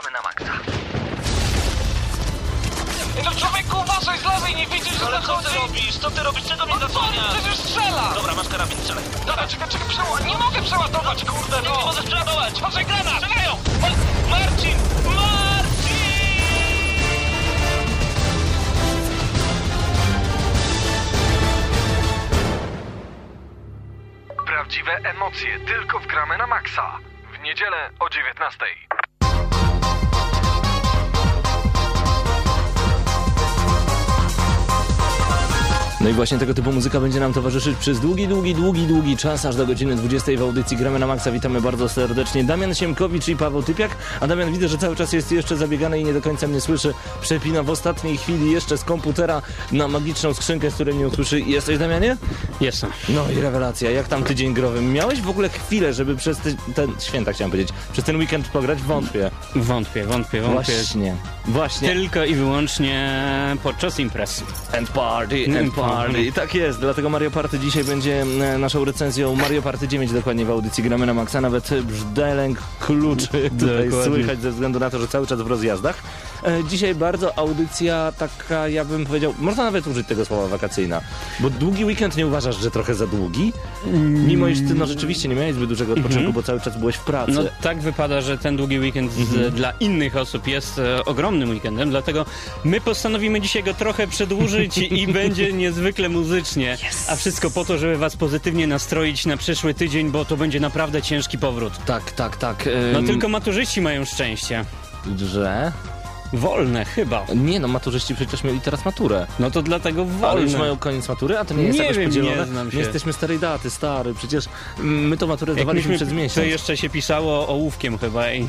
gramy na maksa. No człowieku, uważaj z lewej, nie widzisz, że Ale co zachodzi? ty robisz? Co ty robisz? Czego mnie No co, zasłaniasz? przecież strzela! Dobra, masz karabin, strzelaj. Dobra, czekaj, czekaj, przeładować. Nie mogę przeładować, kurde, Nie, nie no! możesz przeładować! Uważaj, granat! Strzelają! Ma- Marcin! Marcin! Prawdziwe emocje tylko w gramy na maksa. W niedzielę o 19. No i właśnie tego typu muzyka będzie nam towarzyszyć przez długi, długi, długi, długi czas, aż do godziny 20 w audycji Gramy na Maxa. Witamy bardzo serdecznie Damian Siemkowicz i Paweł Typiak. A Damian widzę, że cały czas jest jeszcze zabiegany i nie do końca mnie słyszy. Przepina w ostatniej chwili jeszcze z komputera na magiczną skrzynkę, z której mnie usłyszy. Jesteś, Damianie? Jestem. No i rewelacja. Jak tam tydzień growy? Miałeś w ogóle chwilę, żeby przez ty, ten... Święta chciałem powiedzieć. Przez ten weekend pograć? Wątpię. Wątpię, wątpię, wątpię. Właśnie. Właśnie. Tylko i wyłącznie podczas imprez. And party, and Mm, party. I tak jest, dlatego Mario Party dzisiaj będzie e, naszą recenzją Mario Party 9 dokładnie w audycji Gramy na Maxa. Nawet brzdęk kluczy tutaj Dokładnie. słychać ze względu na to, że cały czas w rozjazdach. E, Dzisiaj bardzo audycja taka, ja bym powiedział, można nawet użyć tego słowa wakacyjna, bo długi weekend nie uważasz, że trochę za długi? Mimo iż ty no rzeczywiście nie miałeś zbyt dużego odpoczynku, bo cały czas byłeś w pracy. No tak wypada, że ten długi weekend z, dla innych osób jest e, ogromnym weekendem, dlatego my postanowimy dzisiaj go trochę przedłużyć i będzie niezwykle muzycznie. A wszystko po to, żeby was pozytywnie nastroić na przyszły tydzień, bo to będzie naprawdę ciężki powrót. Tak, tak, tak. No em, tylko maturzyści mają szczęście. Że? Wolne chyba. Nie no, maturzyści przecież mieli teraz maturę. No to dlatego Ale już wolne. mają koniec matury, a to nie jest Nie jakoś wiem, podzielone. nie znam się. My jesteśmy starej daty, stary. Przecież my to maturę Jak zdawaliśmy myśmy, przez miesiąc. to jeszcze się pisało ołówkiem chyba i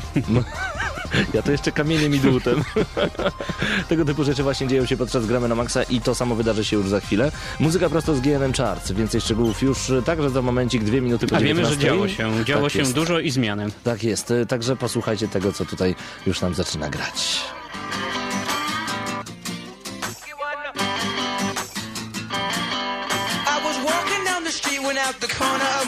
Ja to jeszcze kamieniem i dłutem. Tego typu rzeczy właśnie dzieją się podczas gramy na maksa i to samo wydarzy się już za chwilę. Muzyka prosto z GNM Charts. Więcej szczegółów już y, także za momencik, dwie minuty po A wiemy, że 19. działo się, działo tak się jest. dużo i zmiany. Tak jest. Y, Także posłuchajcie tego, co tutaj już nam zaczyna grać.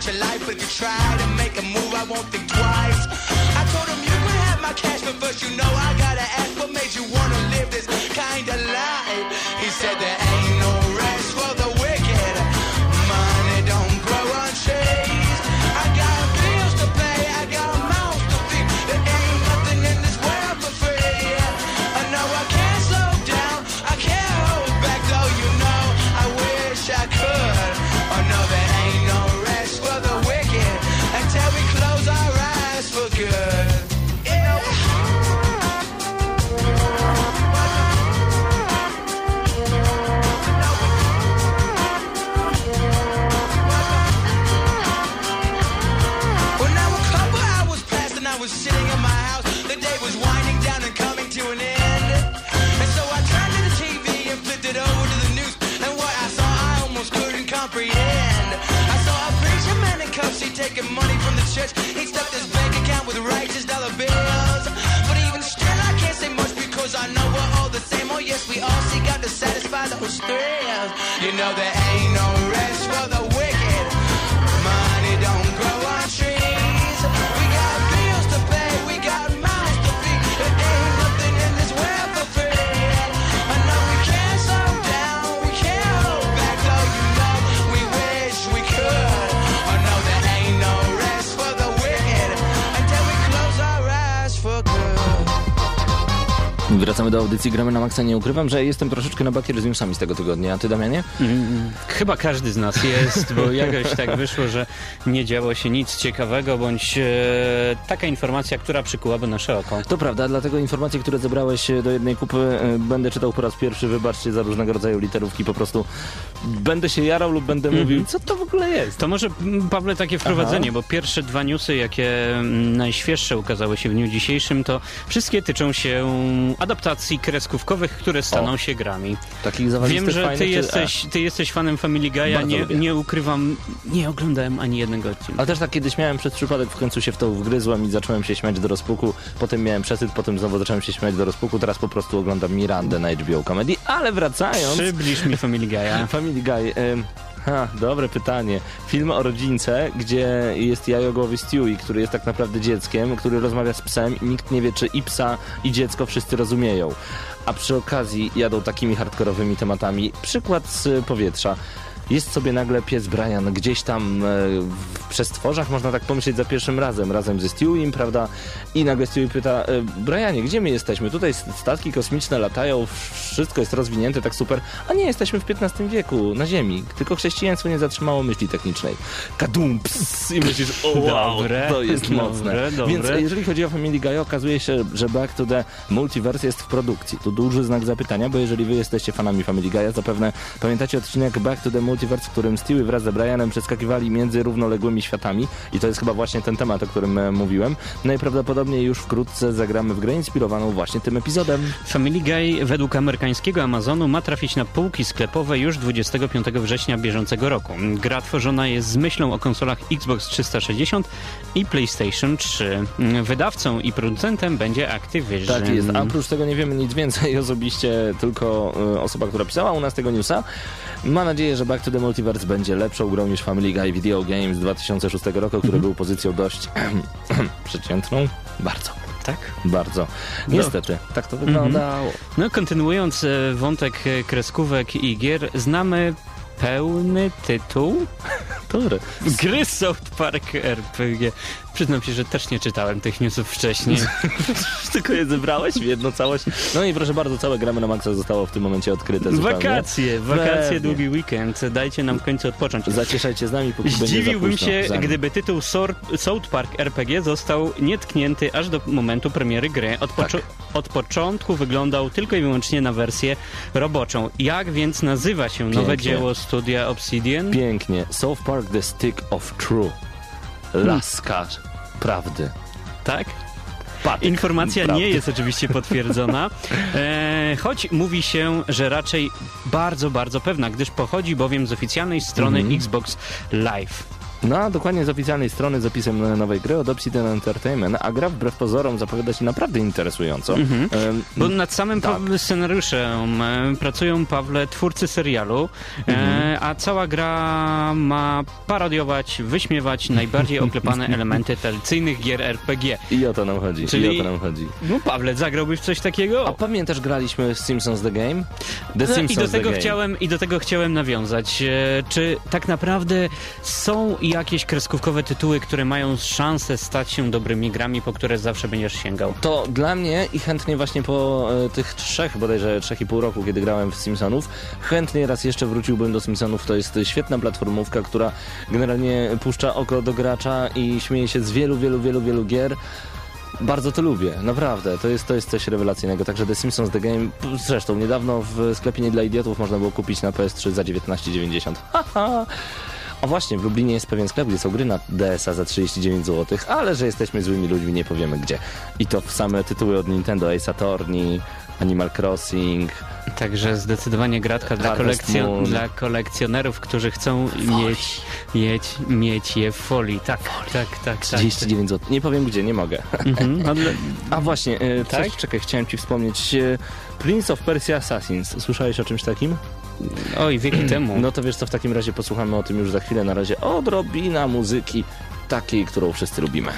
not your life. But if you try to make a move, I won't think twice. I told him you could have my cash, but first you know I gotta audycji, gramy na maksa. Nie ukrywam, że jestem troszeczkę na bakier z newsami z tego tygodnia. A ty, Damianie? Chyba każdy z nas jest, bo jakoś tak wyszło, że nie działo się nic ciekawego, bądź e, taka informacja, która przykułaby nasze oko. To prawda, dlatego informacje, które zebrałeś e, do jednej kupy, e, będę czytał po raz pierwszy. Wybaczcie za różnego rodzaju literówki. Po prostu będę się jarał lub będę mówił, co to ogóle jest. To może, Pawle, takie wprowadzenie, bo pierwsze dwa newsy, jakie najświeższe ukazały się w dniu dzisiejszym, to wszystkie tyczą się adaptacji kreskówkowych, które staną O. się grami. Takich Wiem, że fajnych, ty czy- jesteś, ty jesteś fanem Family Guy'a, nie, lubię. nie ukrywam, nie oglądałem ani jednego odcinka. Ale też tak kiedyś miałem przez przypadek, w końcu się w to wgryzłem i zacząłem się śmiać do rozpuku. Potem miałem przesyt, potem znowu zacząłem się śmiać do rozpuku. Teraz po prostu oglądam Mirandę na HBO Comedy. Ale wracając... Przybliż mi Family Guy'a. Family Guy. ym, Ha, dobre pytanie. Film o rodzince, gdzie jest jajogłowy Stewie, który jest tak naprawdę dzieckiem, który rozmawia z psem i nikt nie wie, czy i psa, i dziecko wszyscy rozumieją. A przy okazji jadą takimi hardkorowymi tematami. Przykład z powietrza. Jest sobie nagle pies Brian gdzieś tam e, w przestworzach, można tak pomyśleć za pierwszym razem, razem ze Stewiem, prawda? I nagle Stewie pyta, e, Brianie, gdzie my jesteśmy? Tutaj statki kosmiczne latają, wszystko jest rozwinięte, tak super, a nie, jesteśmy w XV wieku, na Ziemi, tylko chrześcijaństwo nie zatrzymało myśli technicznej. Kadum, ps, i myślisz, o wow, Dobre, to jest dobre, mocne. dobre. Więc jeżeli chodzi o Family Guy, okazuje się, że Back to the Multiverse jest w produkcji. Tu duży znak zapytania, bo jeżeli wy jesteście fanami Family Guy'a, zapewne pamiętacie odcinek Back to the Multiverse, w którym Stewie wraz z Brianem przeskakiwali między równoległymi światami i to jest chyba właśnie ten temat, o którym e, mówiłem. Najprawdopodobniej już wkrótce zagramy w grę inspirowaną właśnie tym epizodem. Family Guy według amerykańskiego Amazonu ma trafić na półki sklepowe już 25 września bieżącego roku. Gra tworzona jest z myślą o konsolach Xbox 360 i PlayStation 3. Wydawcą i producentem będzie Activision. Tak jest, a oprócz tego nie wiemy nic więcej osobiście, tylko e, osoba, która pisała u nas tego newsa. Ma nadzieję, że Back to the Multiverse będzie lepszą grą niż Family Guy Video Games 2006 roku, który był pozycją dość przeciętną. Bardzo. Tak? Bardzo. Niestety, tak to wyglądało. No, kontynuując e, wątek e, kreskówek i gier, znamy pełny tytuł Dobry. gry South Park RPG. Przyznam się, że też nie czytałem tych newsów wcześniej. Tylko je zebrałeś w jedną całość. No i proszę bardzo, całe gramy na maksa zostało w tym momencie odkryte zupełnie. Wakacje, wakacje, Pewnie. długi weekend. Dajcie nam w końcu odpocząć. Zacieszajcie z nami, póki Zdziwiłbym się, gdyby tytuł Sor- South Park RPG został nietknięty aż do momentu premiery gry. Od, Tak. od początku wyglądał tylko i wyłącznie na wersję roboczą. Jak więc nazywa się nowe Pięknie. dzieło studia Obsidian? Pięknie. South Park The Stick of True. Laska prawdy. tak? Patyk Informacja prawdy. nie jest oczywiście potwierdzona, e, choć mówi się, że raczej bardzo, bardzo pewna, gdyż pochodzi bowiem z oficjalnej strony Mhm. Xbox Live. No, a dokładnie z oficjalnej strony z opisem nowej gry od Obsidian Entertainment, a gra wbrew pozorom zapowiada się naprawdę interesująco. Mhm. Bo nad samym Tak. scenariuszem e, pracują, Pawle, twórcy serialu, e, Mhm. a cała gra ma parodiować, wyśmiewać najbardziej oklepane elementy tradycyjnych gier RPG. I o to nam chodzi, Czyli- i o to nam chodzi. No Pawle, zagrałbyś w coś A takiego? pamiętasz, graliśmy Simpsons The Game? The No, Simpsons I do, The tego Game. chciałem, I do tego chciałem nawiązać. E, czy tak naprawdę są jakieś kreskówkowe tytuły, które mają szansę stać się dobrymi grami, po które zawsze będziesz sięgał? To dla mnie i chętnie właśnie po e, tych trzech, bodajże trzech i pół roku, kiedy grałem w Simpsonów, chętnie raz jeszcze wróciłbym do Simpsonów. To jest świetna platformówka, która generalnie puszcza oko do gracza i śmieje się z wielu, wielu, wielu, wielu gier. Bardzo to lubię, naprawdę. To jest, to jest coś rewelacyjnego. Także The Simpsons The Game, zresztą niedawno w sklepie nie dla idiotów można było kupić na PS3 za 19,90. Haha! A właśnie, w Lublinie jest pewien sklep, gdzie są gry na DS-a za 39 zł, ale że jesteśmy złymi ludźmi, nie powiemy gdzie. I to same tytuły od Nintendo, Ace Attorney, Animal Crossing, Także zdecydowanie gratka dla, Harvest kolekcjo- Moon. dla kolekcjonerów, którzy chcą mieć, mieć, mieć je w folii. Tak, tak, tak, tak. 39 zł. Nie powiem gdzie, nie mogę. Mhm. No, dla- A właśnie, e, Tak? coś, czekaj, chciałem ci wspomnieć. e, Prince of Persia Assassins. Słyszałeś o czymś takim? Oj, wieki temu. No to wiesz co, w takim razie posłuchamy o tym już za chwilę. Na razie odrobina muzyki takiej, którą wszyscy lubimy.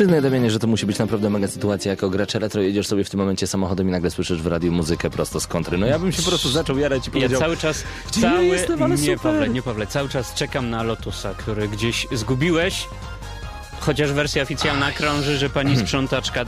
Przyznaj Damianie, że to musi być naprawdę mega sytuacja, jako gracz retro jedziesz sobie w tym momencie samochodem i nagle słyszysz w radiu muzykę prosto z kontry. No ja bym się po prostu zaczął jarać i Ja powiedział... cały czas, Gdzie ja cały, jestem, ale nie super. Pawle, nie Pawle, cały czas czekam na Lotusa, który gdzieś zgubiłeś, chociaż wersja oficjalna krąży, że pani sprzątaczka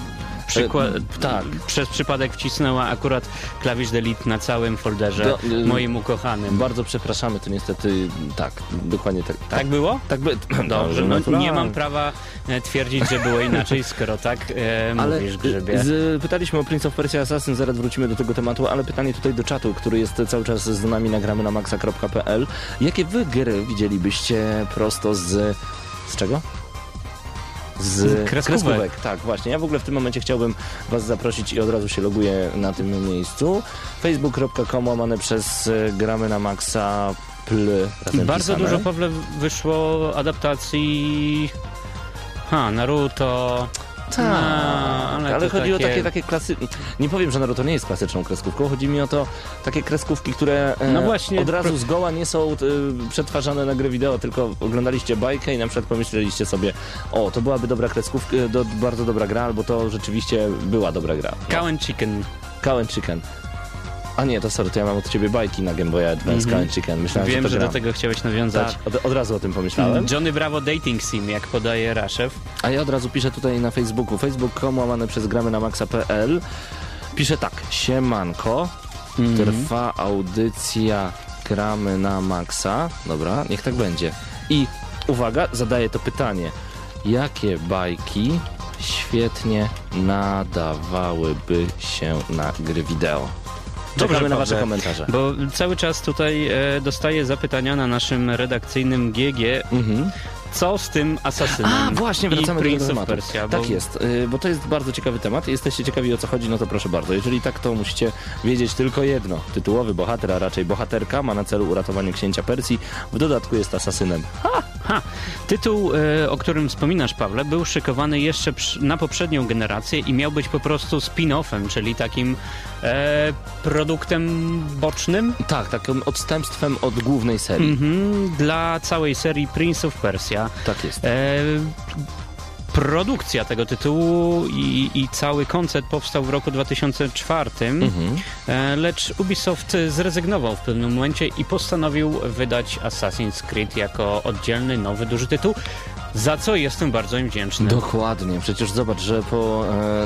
przykła- E, tak. przez przypadek wcisnęła akurat klawisz delete na całym folderze Do- y- moim ukochanym. Bardzo przepraszamy, to niestety tak, dokładnie tak. tak było? Tak by... Dobrze, no, naturalnie. nie mam prawa e, twierdzić, że było inaczej, skoro tak e, Ale mówisz, Grzybie. z, pytaliśmy o Prince of Persia Assassin, zaraz wrócimy do tego tematu, ale pytanie tutaj do czatu, który jest cały czas z nami, nagramy na maxa.pl. Jakie wy gry widzielibyście prosto z... z czego? Z Kreskówek. Tak, właśnie. Ja w ogóle w tym momencie chciałbym was zaprosić i od razu się loguję na tym miejscu. facebook.com łamane przez e, gramy na maxa pl Bardzo pisane. dużo, Pawle, wyszło adaptacji... Ha, Naruto... Tak, No, ale ale, chodzi o takie- takie, takie klasy... Nie powiem, że Naruto nie jest klasyczną kreskówką, chodzi mi o to takie kreskówki, które e, No właśnie, od razu zgoła nie są e, przetwarzane na gry wideo, tylko oglądaliście bajkę i na przykład pomyśleliście sobie o, to byłaby dobra kreskówka, e, do, bardzo dobra gra, albo to rzeczywiście była dobra gra. Cow and Chicken. Cow and Chicken. A nie, to sorry, to ja mam od ciebie bajki na Game Boy Advance, Mhm. Cow and Chicken. Myślałem, Wiem, że że do tego chciałeś nawiązać. Tak, od, od razu o tym pomyślałem. Johnny Bravo Dating Sim, jak podaje Raszew. A ja od razu piszę tutaj na Facebooku, facebook.com łamane przez gramy na maxa.pl. Piszę tak, siemanko, trwa audycja gramy na maxa. Dobra, niech tak będzie. I uwaga, zadaję to pytanie. Jakie bajki świetnie nadawałyby się na gry wideo? Czekamy Dobrze, na wasze komentarze. Bo cały czas tutaj e, dostaję zapytania na naszym redakcyjnym GG, Mhm. co z tym asasynem A, właśnie, wracamy do tego tematu. Persia. Tak bo jest, y, bo to jest bardzo ciekawy temat. Jesteście ciekawi o co chodzi, no to proszę bardzo. Jeżeli tak, to musicie wiedzieć tylko jedno. Tytułowy bohater, a raczej bohaterka ma na celu uratowanie księcia Persji. W dodatku jest asasynem. Ha, tytuł, e, o którym wspominasz, Pawle, był szykowany jeszcze na poprzednią generację i miał być po prostu spin-offem, czyli takim e, produktem bocznym Tak, takim odstępstwem od głównej serii. mhm, dla całej serii Prince of Persia. Tak jest. E, produkcja tego tytułu i, i cały koncept powstał w roku 2004, Mhm. e, lecz Ubisoft zrezygnował w pewnym momencie i postanowił wydać Assassin's Creed jako oddzielny, nowy, duży tytuł, za co jestem bardzo im wdzięczny. Dokładnie, przecież zobacz, że po,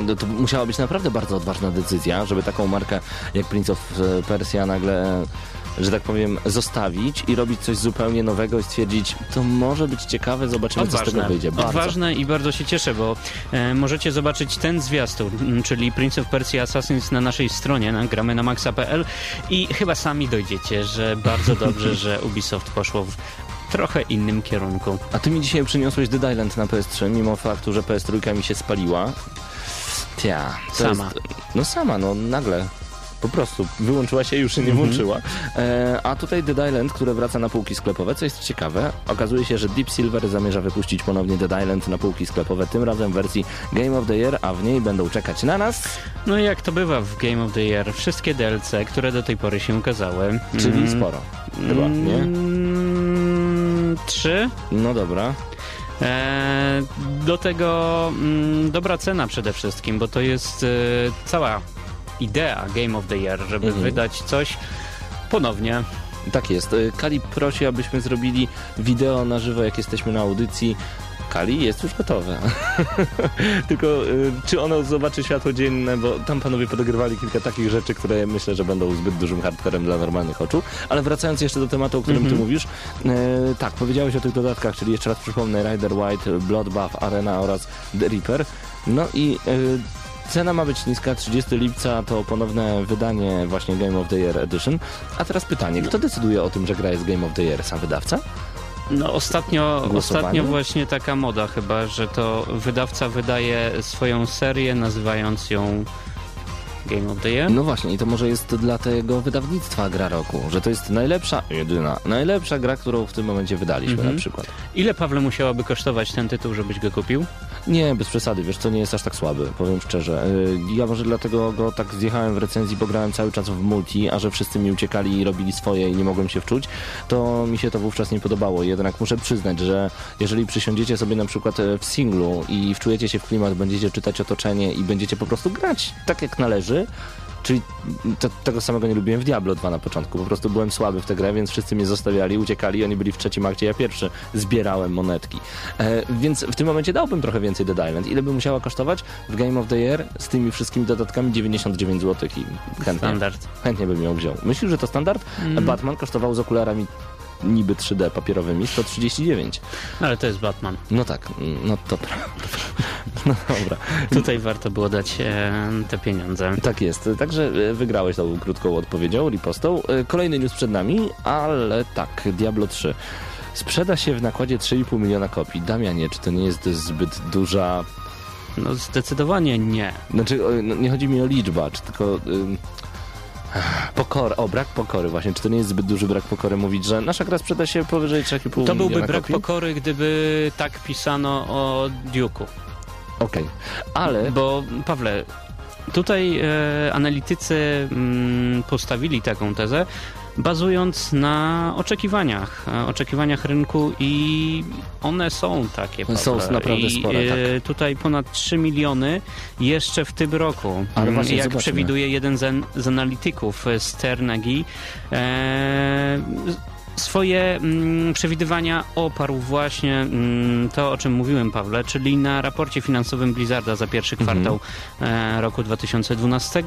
e, to musiała być naprawdę bardzo odważna decyzja, żeby taką markę jak Prince of e, Persia nagle, e, że tak powiem, zostawić i robić coś zupełnie nowego i stwierdzić, to może być ciekawe, zobaczymy co z tego wyjdzie. Bardzo. Odważne i bardzo się cieszę, bo e, możecie zobaczyć ten zwiastun, czyli Prince of Persia Assassins na naszej stronie, na gramy na maxa.pl i chyba sami dojdziecie, że bardzo dobrze, że Ubisoft poszło w trochę innym kierunku. A ty mi dzisiaj przyniosłeś Dead Island na PS3, mimo faktu, że PS3 mi się spaliła. Tia, Sama. Jest, no sama, no nagle. Po prostu wyłączyła się i już się nie włączyła. E, a tutaj Dead Island, które wraca na półki sklepowe, co jest ciekawe, okazuje się, że Deep Silver zamierza wypuścić ponownie Dead Island na półki sklepowe, tym razem w wersji Game of the Year, a w niej będą czekać na nas, No i jak to bywa w Game of the Year, wszystkie DLC, które do tej pory się ukazały. czyli mm, sporo. Chyba, nie? Mm, Trzy. No dobra. E, do tego mm, dobra cena przede wszystkim, bo to jest e, cała idea Game of the Year, żeby Mhm. wydać coś ponownie. Tak jest. E, Kali prosi, abyśmy zrobili wideo na żywo, jak jesteśmy na audycji. Kali jest już gotowe. Tylko y, czy ono zobaczy światło dzienne, bo tam panowie podogrywali kilka takich rzeczy, które myślę, że będą zbyt dużym hardcorem dla normalnych oczu. Ale wracając jeszcze do tematu, o którym ty mówisz. y, tak, powiedziałeś o tych dodatkach, czyli jeszcze raz przypomnę Rider White, Bloodbath, Arena oraz The Reaper. No i y, Cena ma być niska, 30 lipca to ponowne wydanie właśnie Game of the Year Edition. A teraz pytanie, kto decyduje o tym, że gra jest Game of the Year? Sam wydawca? No ostatnio, ostatnio właśnie taka moda chyba, że to wydawca wydaje swoją serię, nazywając ją Game of the Year. No właśnie, i to może jest dla tego wydawnictwa gra roku, że to jest najlepsza, jedyna, najlepsza gra, którą w tym momencie wydaliśmy Mhm. na przykład. Ile, Pawle, musiałaby kosztować ten tytuł, żebyś go kupił? Nie, bez przesady, wiesz, to nie jest aż tak słaby, powiem szczerze. Y, Ja może dlatego go tak zjechałem w recenzji, bo grałem cały czas w multi, a że wszyscy mi uciekali i robili swoje i nie mogłem się wczuć, to mi się to wówczas nie podobało. Jednak muszę przyznać, że jeżeli przysiądziecie sobie na przykład e, w singlu i wczujecie się w klimat, będziecie czytać otoczenie i będziecie po prostu grać tak jak należy, Czyli to, tego samego nie lubiłem w Diablo 2 na początku. Po prostu byłem słaby w tę grę, więc wszyscy mnie zostawiali, uciekali, oni byli w trzecim akcie, ja pierwszy zbierałem monetki. E, więc w tym momencie dałbym trochę więcej Dead Island. Ile by musiała kosztować w Game of the Year z tymi wszystkimi dodatkami? 99 zł i chętnie, Standard. chętnie bym ją wziął. Myślisz, że to standard? Batman kosztował z okularami niby 3D papierowymi 139. No, Ale to jest Batman. No tak, no to prawda. No dobra. Tutaj warto było dać e, te pieniądze. Tak jest. Także e, wygrałeś tą krótką odpowiedzią, ripostą. E, Kolejny news przed nami, ale tak, Diablo 3. Sprzeda się w nakładzie 3,5 miliona kopii. Damianie, czy to nie jest zbyt duża... No zdecydowanie nie. Znaczy, no, nie chodzi mi o liczbę, czy tylko... Ym... Pokora, o brak pokory właśnie, czy to nie jest zbyt duży brak pokory mówić, że nasza gra sprzeda się powyżej 3,5 miliona To byłby brak kopii? pokory, gdyby tak pisano o Duke'u. Okej, ale... Bo Pawle, tutaj e, analitycy mm, postawili taką tezę, bazując na oczekiwaniach, e, oczekiwaniach rynku i one są takie. Są naprawdę I, spore, tak. e, Tutaj ponad 3 miliony jeszcze w tym roku. Ale Mm, właśnie Jak zobaczmy. przewiduje jeden z, z analityków, e, Sternagi, e, swoje mm, przewidywania oparł właśnie mm, to, o czym mówiłem, Pawle, czyli na raporcie finansowym Blizzarda za pierwszy Mhm. kwartał e, roku 2012,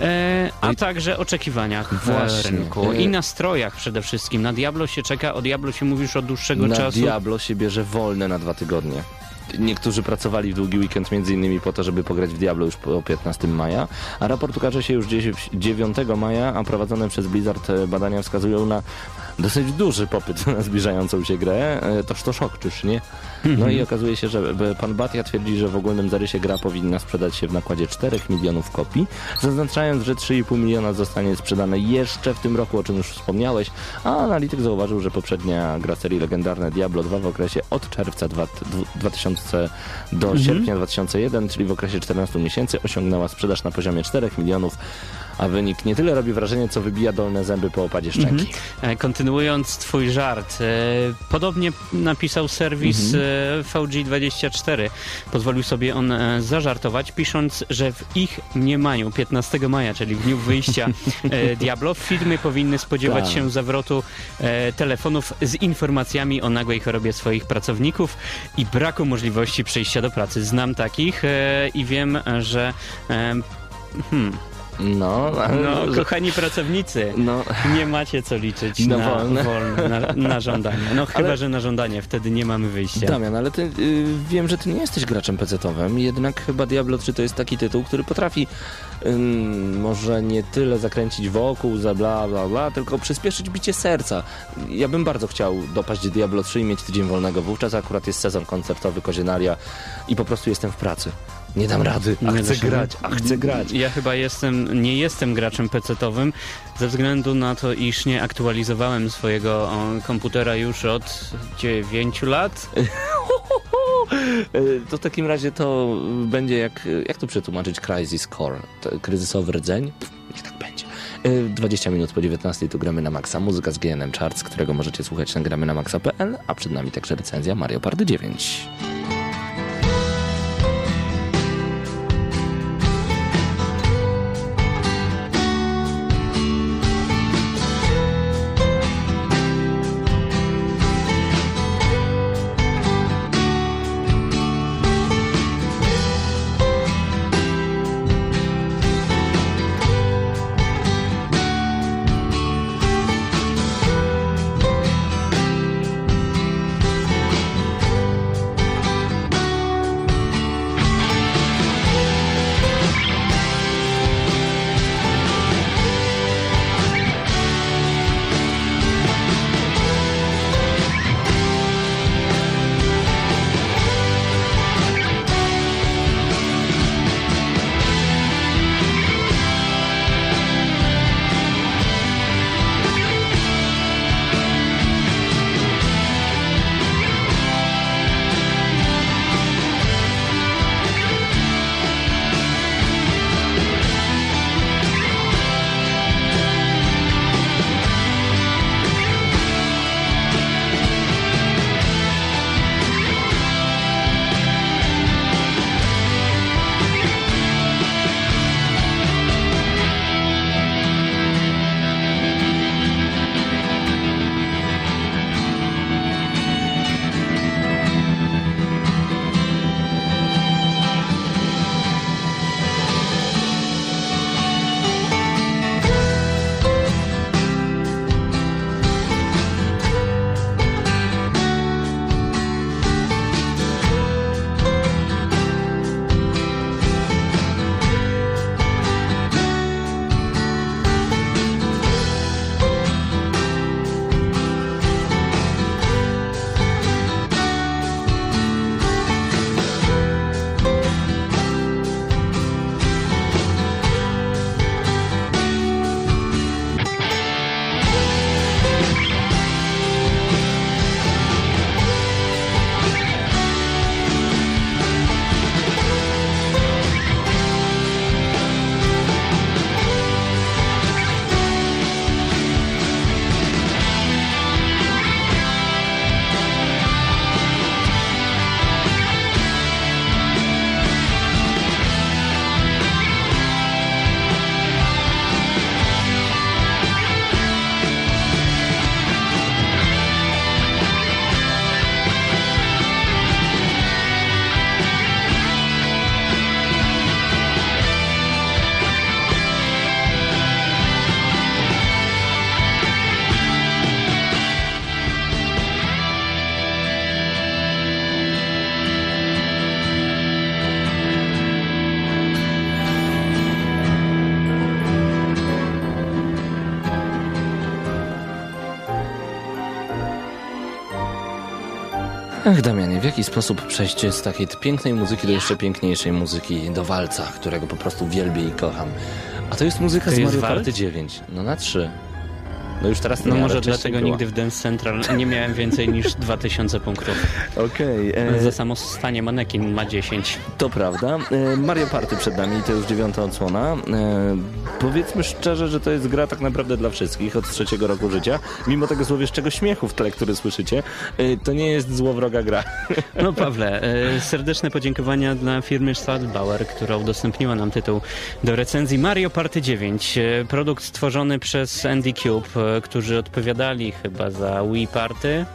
e, a i- także oczekiwaniach w Właśnie. rynku E, i nastrojach przede wszystkim. Na Diablo się czeka, o Diablo się mówi już od dłuższego na czasu. Diablo się bierze wolne na dwa tygodnie. Niektórzy pracowali w długi weekend między innymi po to, żeby pograć w Diablo już po 15 maja, a raport ukaże się już 10 9 maja, a prowadzone przez Blizzard e, badania wskazują na dosyć duży popyt na zbliżającą się grę. E, Toż to szok, czyż nie? No i okazuje się, że pan Batia twierdzi, że w ogólnym zarysie gra powinna sprzedać się w nakładzie 4 milionów kopii, zaznaczając, że 3,5 miliona zostanie sprzedane jeszcze w tym roku, o czym już wspomniałeś, a analityk zauważył, że poprzednia gra serii legendarne Diablo 2 w okresie od czerwca dwa- dwu- 2000 do sierpnia 2001, czyli w okresie 14 miesięcy osiągnęła sprzedaż na poziomie 4 milionów, a wynik nie tyle robi wrażenie, co wybija dolne zęby po opadzie szczęki. E, Kontynuując twój żart, e, podobnie napisał serwis Mhm. E, VG24. Pozwolił sobie on e, zażartować, pisząc, że w ich mniemaniu 15 maja, czyli w dniu wyjścia e, Diablo, firmy powinny spodziewać Tak. się zawrotu e, telefonów z informacjami o nagłej chorobie swoich pracowników i braku możliwości przejścia do pracy. Znam takich i wiem, że hmm, No, ale- no, kochani pracownicy, no, nie macie co liczyć Na na, wolne. wolne, na, na żądanie. No chyba, Ale- że na żądanie, wtedy nie mamy wyjścia. Damian, ale ty y, wiem, że ty nie jesteś graczem PC-owym, jednak chyba Diablo 3 to jest taki tytuł, który potrafi ym, może nie tyle zakręcić wokół, za bla bla bla, tylko przyspieszyć bicie serca. Ja bym bardzo chciał dopaść Diablo 3 i mieć tydzień wolnego. Wówczas akurat jest sezon koncertowy Kozienaria i po prostu jestem w pracy. Nie dam rady, a Nie chcę grać, a chcę grać. Ja chyba jestem, nie jestem graczem PC-owym ze względu na to, iż nie aktualizowałem swojego komputera już od 9 lat. To w takim razie to będzie jak, jak to przetłumaczyć Crisis Core, kryzysowy rdzeń? Niech tak będzie. Y, 20 minut po 19 tu gramy na Maxa, muzyka z GNM Charts, którego możecie słuchać na gramy na maxa.pl, a przed nami także recenzja Mario Party 9. Ach, Damianie, w jaki sposób przejść z takiej pięknej muzyki do jeszcze piękniejszej muzyki, do walca, którego po prostu wielbię i kocham. A to jest muzyka To z Mario? Party 9. No na 3. No już teraz No może dlatego była. nigdy w Dance Central nie miałem więcej niż 2000 punktów. Okej, e, Za samo stanie manekin ma 10. to prawda. E, Mario Party przed nami, to już dziewiąta odsłona. E, powiedzmy szczerze, że to jest gra tak naprawdę dla wszystkich od trzeciego roku życia. Mimo tego złowieszczego śmiechu w tle, który słyszycie, e, to nie jest złowroga gra. No Pawle, e, serdeczne podziękowania dla firmy Stadbauer, która udostępniła nam tytuł do recenzji Mario Party 9. E, Produkt stworzony przez Andy Cube, którzy odpowiadali chyba za Wii Party.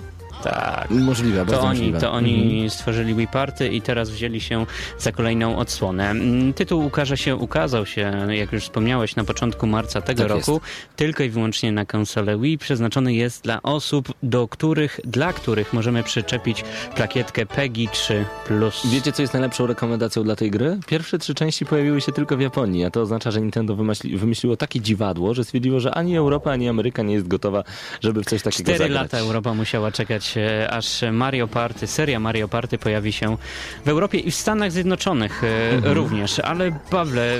Tak. Możliwe, To bardzo oni, możliwe. to oni Mhm. stworzyli Wii Party i teraz wzięli się za kolejną odsłonę. Mm, Tytuł ukaże się, ukazał się, jak już wspomniałeś, na początku marca tego Tak roku, tylko i wyłącznie na konsolę Wii. Przeznaczony jest dla osób, do których, dla których możemy przyczepić plakietkę PEGI 3+. Wiecie, co jest najlepszą rekomendacją dla tej gry? Pierwsze trzy części pojawiły się tylko w Japonii, a to oznacza, że Nintendo wymyśli, wymyśliło takie dziwadło, że stwierdziło, że ani Europa, ani Ameryka nie jest gotowa, żeby w coś takiego Cztery zagrać. lata Europa musiała czekać, e, aż Mario Party, seria Mario Party pojawi się w Europie i w Stanach Zjednoczonych e, Mhm. również. Ale Pawle,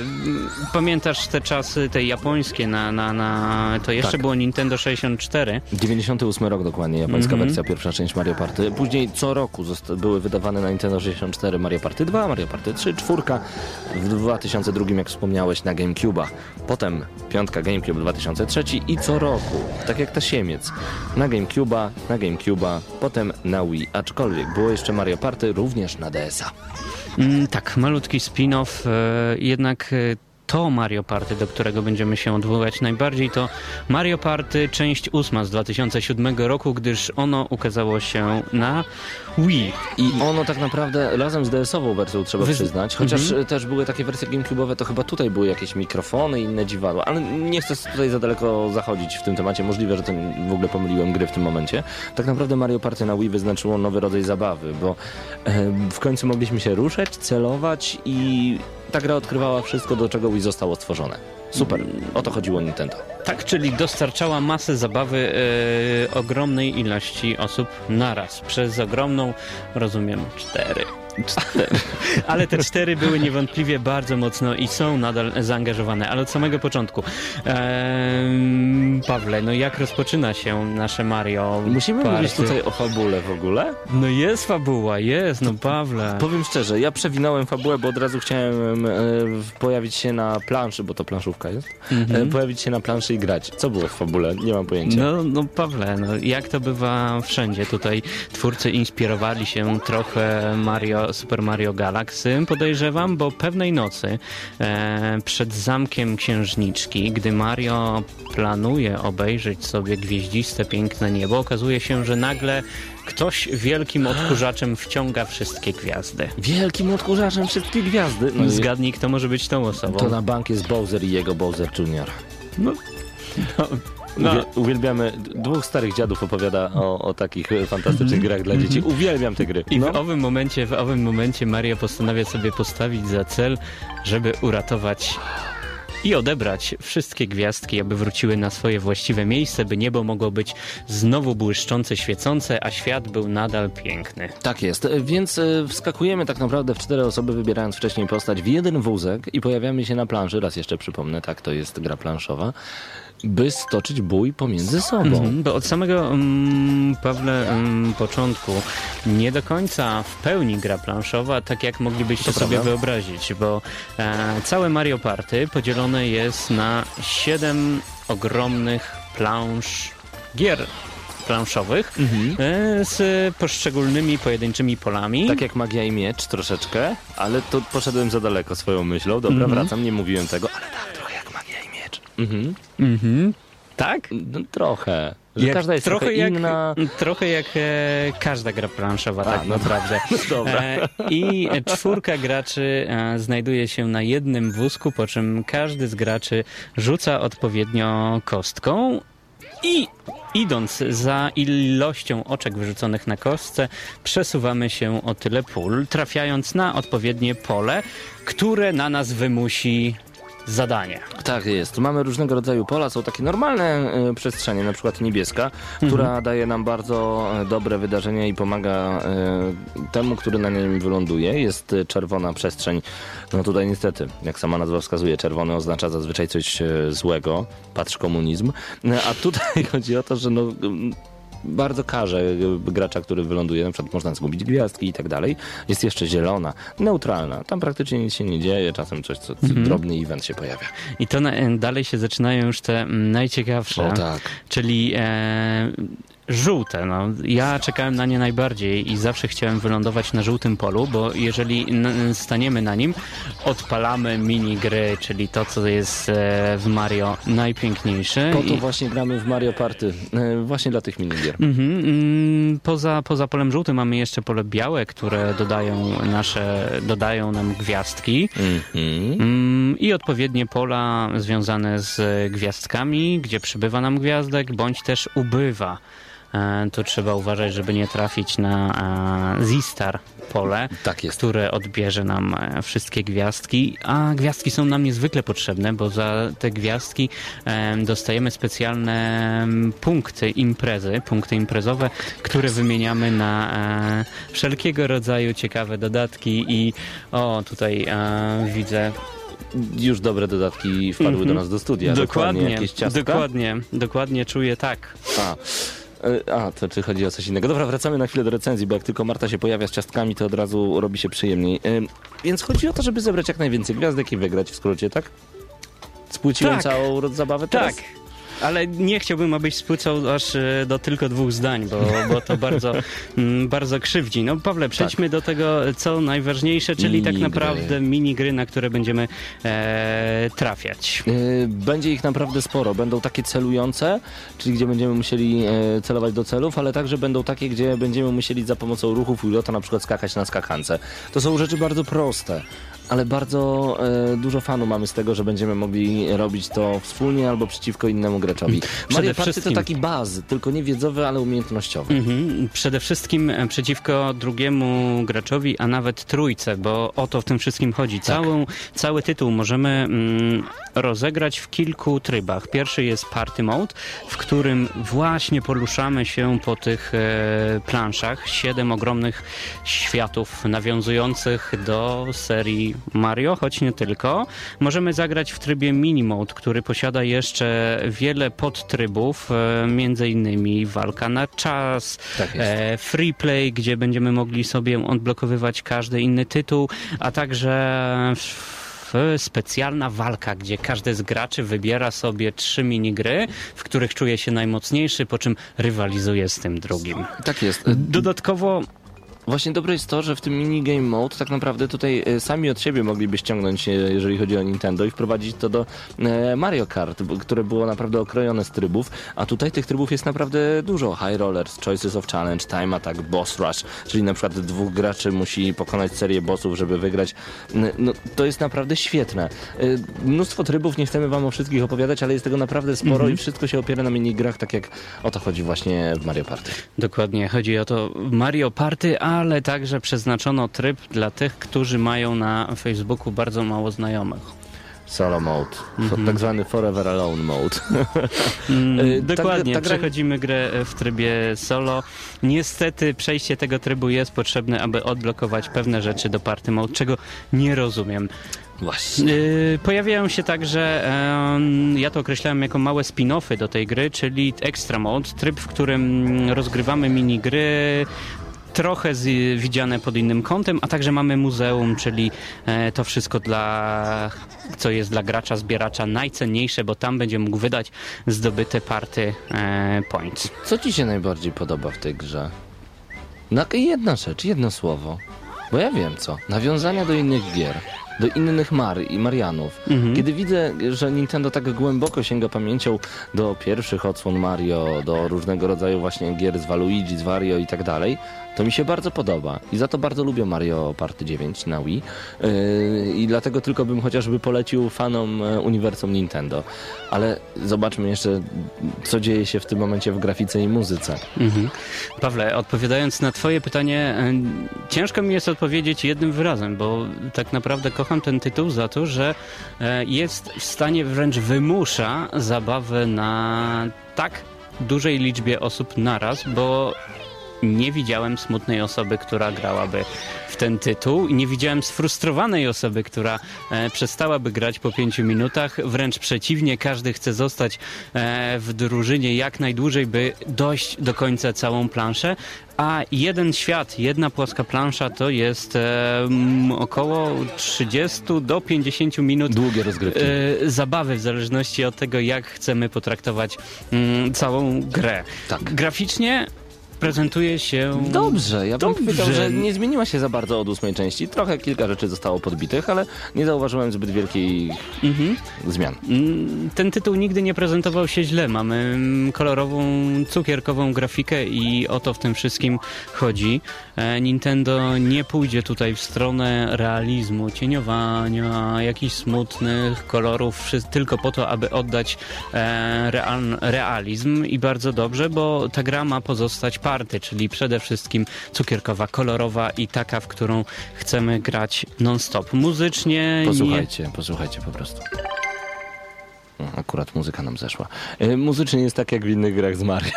pamiętasz te czasy, te japońskie na, na, na to jeszcze Tak. było Nintendo 64. 98 rok dokładnie, japońska Mhm. wersja, pierwsza część Mario Party. Później co roku były wydawane na Nintendo 64 Mario Party 2, Mario Party 3, czwórka w 2002, jak wspomniałeś, na GameCube'a. Potem piątka GameCube 2003 i co roku, tak jak tasiemiec, na GameCube'a, na GameCube'a, potem na Wii. Aczkolwiek było jeszcze Mario Party również na DS-a. Mm, tak, malutki spin-off, e, jednak e, to Mario Party, do którego będziemy się odwoływać najbardziej, to Mario Party część ósma z 2007 roku, gdyż ono ukazało się na Wii. I ono tak naprawdę razem z DS-ową wersją trzeba Wy- przyznać, chociaż Mhm. e, też były takie wersje GameCube'owe, to chyba tutaj były jakieś mikrofony i inne dziwadła, ale nie chcę tutaj za daleko zachodzić w tym temacie, możliwe, że ten, w ogóle pomyliłem gry w tym momencie. Tak naprawdę Mario Party na Wii wyznaczyło nowy rodzaj zabawy, bo e, w końcu mogliśmy się ruszać, celować i ta gra odkrywała wszystko, do czego Wii zostało stworzone. Super, o to chodziło Nintendo. Tak, czyli dostarczała masę zabawy e, ogromnej ilości osób naraz. Przez ogromną, rozumiem, cztery. Ale te cztery były niewątpliwie bardzo mocno i są nadal zaangażowane, ale od samego początku. Ehm, Pawle, no jak rozpoczyna się nasze Mario? Musimy Party? mówić tutaj o fabule w ogóle? No jest fabuła, jest, no Pawle. Powiem szczerze, ja przewinąłem fabułę, bo od razu chciałem e, pojawić się na planszy, bo to planszówka jest, e, pojawić się na planszy i grać. Co było w fabule? Nie mam pojęcia. No, no Pawle, no, jak to bywa wszędzie, tutaj twórcy inspirowali się trochę Mario, Super Mario Galaxy, podejrzewam, bo pewnej nocy e, przed zamkiem księżniczki, gdy Mario planuje obejrzeć sobie gwieździste, piękne niebo, okazuje się, że nagle ktoś wielkim odkurzaczem wciąga wszystkie gwiazdy. Wielkim odkurzaczem wszystkie gwiazdy. No i Zgadnij, kto może być tą osobą. to na bank jest Bowser i jego Bowser Jr. No, no. Uwie- Uwielbiamy, dwóch starych dziadów opowiada o, o takich e, fantastycznych grach dla dzieci. Uwielbiam te gry. I No. w owym momencie, w owym momencie Maria postanawia sobie postawić za cel, żeby uratować i odebrać wszystkie gwiazdki, aby wróciły na swoje właściwe miejsce, by niebo mogło być znowu błyszczące, świecące, a świat był nadal piękny. Tak jest, więc e, wskakujemy tak naprawdę w cztery osoby, wybierając wcześniej postać w jeden wózek i pojawiamy się na planszy, raz jeszcze przypomnę, tak, to jest gra planszowa, by stoczyć bój pomiędzy sobą. Mhm, bo od samego Pawle mm, początku nie do końca w pełni gra planszowa, tak jak moglibyście To sobie prawda. wyobrazić, bo e, całe Mario Party podzielone jest na siedem ogromnych plansz gier planszowych e, z poszczególnymi pojedynczymi polami. Tak jak Magia i Miecz troszeczkę, ale to poszedłem za daleko swoją myślą. Dobra, wracam, nie mówiłem tego, ale tak, trochę jak Magia i Miecz. Mhm. Mhm. Tak? No, trochę. Że Jak- każda jest trochę, jak, inna. Trochę jak e, każda gra planszowa, tak no naprawdę. dobra. E, I czwórka graczy e, znajduje się na jednym wózku, po czym każdy z graczy rzuca odpowiednio kostką i idąc za ilością oczek wyrzuconych na kostce, przesuwamy się o tyle pól, trafiając na odpowiednie pole, które na nas wymusi zadanie. Tak jest. Mamy różnego rodzaju pola, są takie normalne e, przestrzenie, na przykład niebieska, która daje nam bardzo e, dobre wydarzenia i pomaga e, temu, który na nim wyląduje. Jest czerwona przestrzeń. No tutaj niestety, jak sama nazwa wskazuje, czerwony oznacza zazwyczaj coś złego. Patrz komunizm. A tutaj chodzi o to, że no... Bardzo karze gracza, który wyląduje, na przykład można zgubić gwiazdki i tak dalej. Jest jeszcze zielona, neutralna. Tam praktycznie nic się nie dzieje, czasem coś, co, drobny event się pojawia. I to na, dalej się zaczynają już te mm, najciekawsze. O tak. Czyli e, żółte. No. Ja czekałem na nie najbardziej i zawsze chciałem wylądować na żółtym polu, bo jeżeli staniemy na nim, odpalamy minigry, czyli to, co jest e, w Mario najpiękniejsze. Po to właśnie gramy w Mario Party. e, Właśnie dla tych minigier. Mhm, mm, poza, poza polem żółtym mamy jeszcze pole białe, które dodają nasze, dodają nam gwiazdki. Mhm. Mm, I odpowiednie pola związane z gwiazdkami, gdzie przybywa nam gwiazdek, bądź też ubywa. E, Tu trzeba uważać, żeby nie trafić na e, Z-Star pole, Tak które odbierze nam e, wszystkie gwiazdki. A gwiazdki są nam niezwykle potrzebne, bo za te gwiazdki dostajemy specjalne mm, punkty imprezy, punkty imprezowe, które wymieniamy na wszelkiego rodzaju ciekawe dodatki i o, tutaj widzę Już dobre dodatki wpadły do nas do studia. Dokładnie, jakieś ciastka. dokładnie, dokładnie czuję tak. A. e, A, to czy chodzi o coś innego? Dobra, wracamy na chwilę do recenzji, bo jak tylko Marta się pojawia z ciastkami, to od razu robi się przyjemniej. E, Więc chodzi o to, żeby zebrać jak najwięcej gwiazdek i wygrać w skrócie, tak? Spłyciłem Tak. całą zabawę teraz? Tak. Ale nie chciałbym, abyś spłycał aż e, do tylko dwóch zdań, bo, bo to bardzo, mm, bardzo krzywdzi. No Pawle, przejdźmy do tego, co najważniejsze, czyli tak Minigry. naprawdę minigry, na które będziemy e, trafiać. E, Będzie ich naprawdę sporo. Będą takie celujące, czyli gdzie będziemy musieli e, celować do celów, ale także będą takie, gdzie będziemy musieli za pomocą ruchów Wilota na przykład skakać na skakance. To są rzeczy bardzo proste. Ale bardzo e, dużo fanu mamy z tego, że będziemy mogli robić to wspólnie albo przeciwko innemu graczowi. Mario Party to wszystkim- taki baz, tylko nie wiedzowy, ale umiejętnościowy. Mhm. Przede wszystkim e, przeciwko drugiemu graczowi, a nawet trójce, bo o to w tym wszystkim chodzi. Całą, cały tytuł możemy mm, rozegrać w kilku trybach. Pierwszy jest Party Mode, w którym właśnie poruszamy się po tych e, planszach. Siedem ogromnych światów nawiązujących do serii Mario, choć nie tylko. Możemy zagrać w trybie Mini Mode, który posiada jeszcze wiele podtrybów, e, między innymi walka na czas, Tak e, free play, gdzie będziemy mogli sobie odblokowywać każdy inny tytuł, a także specjalna walka, gdzie każdy z graczy wybiera sobie trzy minigry, w których czuje się najmocniejszy, po czym rywalizuje z tym drugim. Tak jest. Dodatkowo Właśnie dobre jest to, że w tym minigame mode tak naprawdę tutaj e, sami od siebie mogliby ściągnąć, e, jeżeli chodzi o Nintendo i wprowadzić to do e, Mario Kart, które było naprawdę okrojone z trybów, a tutaj tych trybów jest naprawdę dużo. High Rollers, Choices of Challenge, Time Attack, Boss Rush, czyli na przykład dwóch graczy musi pokonać serię bossów, żeby wygrać. No, to jest naprawdę świetne. Mnóstwo trybów, nie chcemy wam o wszystkich opowiadać, ale jest tego naprawdę sporo i wszystko się opiera na minigrach, tak jak o to chodzi właśnie w Mario Party. Dokładnie, chodzi o to Mario Party, ale także przeznaczono tryb dla tych, którzy mają na Facebooku bardzo mało znajomych. Solo mode, Mhm. tak zwany Forever Alone mode. Mm, Y, ta- Dokładnie, ta gra- przechodzimy grę w trybie solo. Niestety przejście tego trybu jest potrzebne, aby odblokować pewne rzeczy do party mode, czego nie rozumiem. Właśnie. Yy, pojawiają się także, em, ja to określałem jako małe spin-offy do tej gry, czyli Extra Mode, tryb, w którym rozgrywamy minigry, trochę z, widziane pod innym kątem, a także mamy muzeum, czyli e, to wszystko dla, co jest dla gracza, zbieracza najcenniejsze, bo tam będzie mógł wydać zdobyte party e, points. Co ci się najbardziej podoba w tej grze? No, jedna rzecz, jedno słowo. Bo ja wiem co. Nawiązania do innych gier. Do innych Mar i Marianów. Kiedy widzę, że Nintendo tak głęboko sięga pamięcią do pierwszych odsłon Mario, do różnego rodzaju właśnie gier z Waluigi, z Wario i tak dalej, to mi się bardzo podoba i za to bardzo lubię Mario Party 9 na Wii yy, i dlatego tylko bym chociażby polecił fanom e, uniwersum Nintendo. Ale zobaczmy jeszcze, co dzieje się w tym momencie w grafice i muzyce. Mhm. Pawle, odpowiadając na Twoje pytanie, e, ciężko mi jest odpowiedzieć jednym wyrazem, bo tak naprawdę kocham ten tytuł za to, że e, jest w stanie wręcz wymusza zabawę na tak dużej liczbie osób naraz, bo nie widziałem smutnej osoby, która grałaby w ten tytuł i nie widziałem sfrustrowanej osoby, która e, przestałaby grać po pięciu minutach. Wręcz przeciwnie, każdy chce zostać e, w drużynie jak najdłużej, by dojść do końca całą planszę. A jeden świat, jedna płaska plansza to jest e, m, około 30 do 50 minut Długie rozgrywki. e, zabawy, w zależności od tego, jak chcemy potraktować mm, całą grę. Tak. Graficznie prezentuje się Dobrze, ja bym Dobrze. powiedział, że nie zmieniła się za bardzo od ósmej części. Trochę kilka rzeczy zostało podbitych, ale nie zauważyłem zbyt wielkiej Mhm. zmian. Mm, Ten tytuł nigdy nie prezentował się źle. Mamy mm, kolorową, cukierkową grafikę i o to w tym wszystkim chodzi. E, Nintendo nie pójdzie tutaj w stronę realizmu, cieniowania, jakichś smutnych kolorów, tylko po to, aby oddać e, real, realizm i bardzo dobrze, bo ta gra ma pozostać party, czyli przede wszystkim cukierkowa, kolorowa i taka, w którą chcemy grać non-stop. Muzycznie nie... Posłuchajcie, posłuchajcie po prostu. O, Akurat muzyka nam zeszła. E, Muzycznie jest tak jak w innych grach z Mario.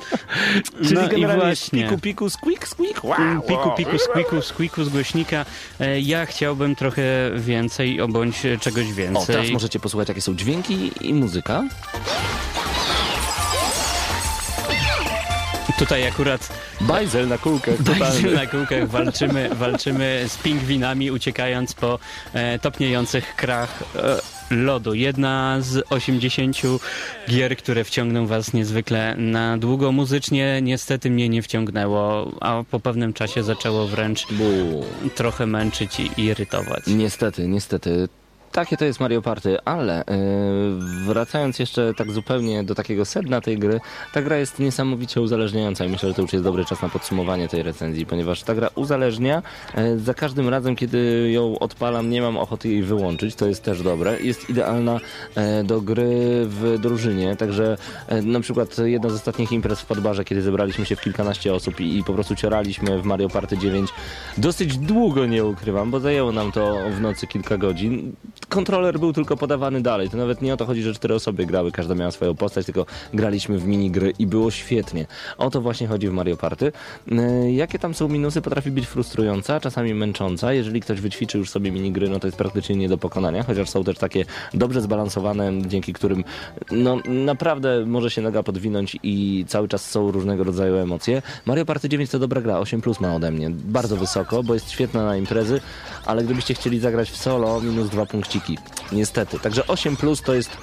Czyli No i generalnie właśnie. Piku, piku, squeak, squeak. Wow, Mm, Piku, piku, squiku, squiku z głośnika. E, Ja chciałbym trochę więcej, o bądź czegoś O, więcej. teraz możecie posłuchać, jakie są dźwięki i muzyka. Tutaj akurat Bajzel na kółkach. Bajzel na kółkach walczymy, walczymy z pingwinami, uciekając po e, topniejących krach e, lodu. Jedna z 80 gier, które wciągną was niezwykle na długo. Muzycznie niestety mnie nie wciągnęło, a po pewnym czasie zaczęło wręcz Bu. trochę męczyć i irytować. Niestety, niestety. Takie to jest Mario Party, ale yy, wracając jeszcze tak zupełnie do takiego sedna tej gry, ta gra jest niesamowicie uzależniająca i myślę, że to już jest dobry czas na podsumowanie tej recenzji, ponieważ ta gra uzależnia. Yy, za każdym razem, kiedy ją odpalam, nie mam ochoty jej wyłączyć, to jest też dobre. Jest idealna yy, do gry w drużynie, także na przykład jedna z ostatnich imprez w Podbarze, kiedy zebraliśmy się w kilkanaście osób i, i po prostu cioraliśmy w Mario Party 9, dosyć długo nie ukrywam, bo zajęło nam to w nocy kilka godzin kontroler był tylko podawany dalej. To nawet nie o to chodzi, że cztery osoby grały, każda miała swoją postać, tylko graliśmy w minigry i było świetnie. O to właśnie chodzi w Mario Party. Yy, Jakie tam są minusy? Potrafi być frustrująca, czasami męcząca. Jeżeli ktoś wyćwiczy już sobie minigry, no to jest praktycznie nie do pokonania, chociaż są też takie dobrze zbalansowane, dzięki którym no naprawdę może się noga podwinąć i cały czas są różnego rodzaju emocje. Mario Party 9 to dobra gra, 8 plus ma ode mnie. Bardzo wysoko, bo jest świetna na imprezy, ale gdybyście chcieli zagrać w solo, minus dwa punkciki. Niestety. Także 8 plus to jest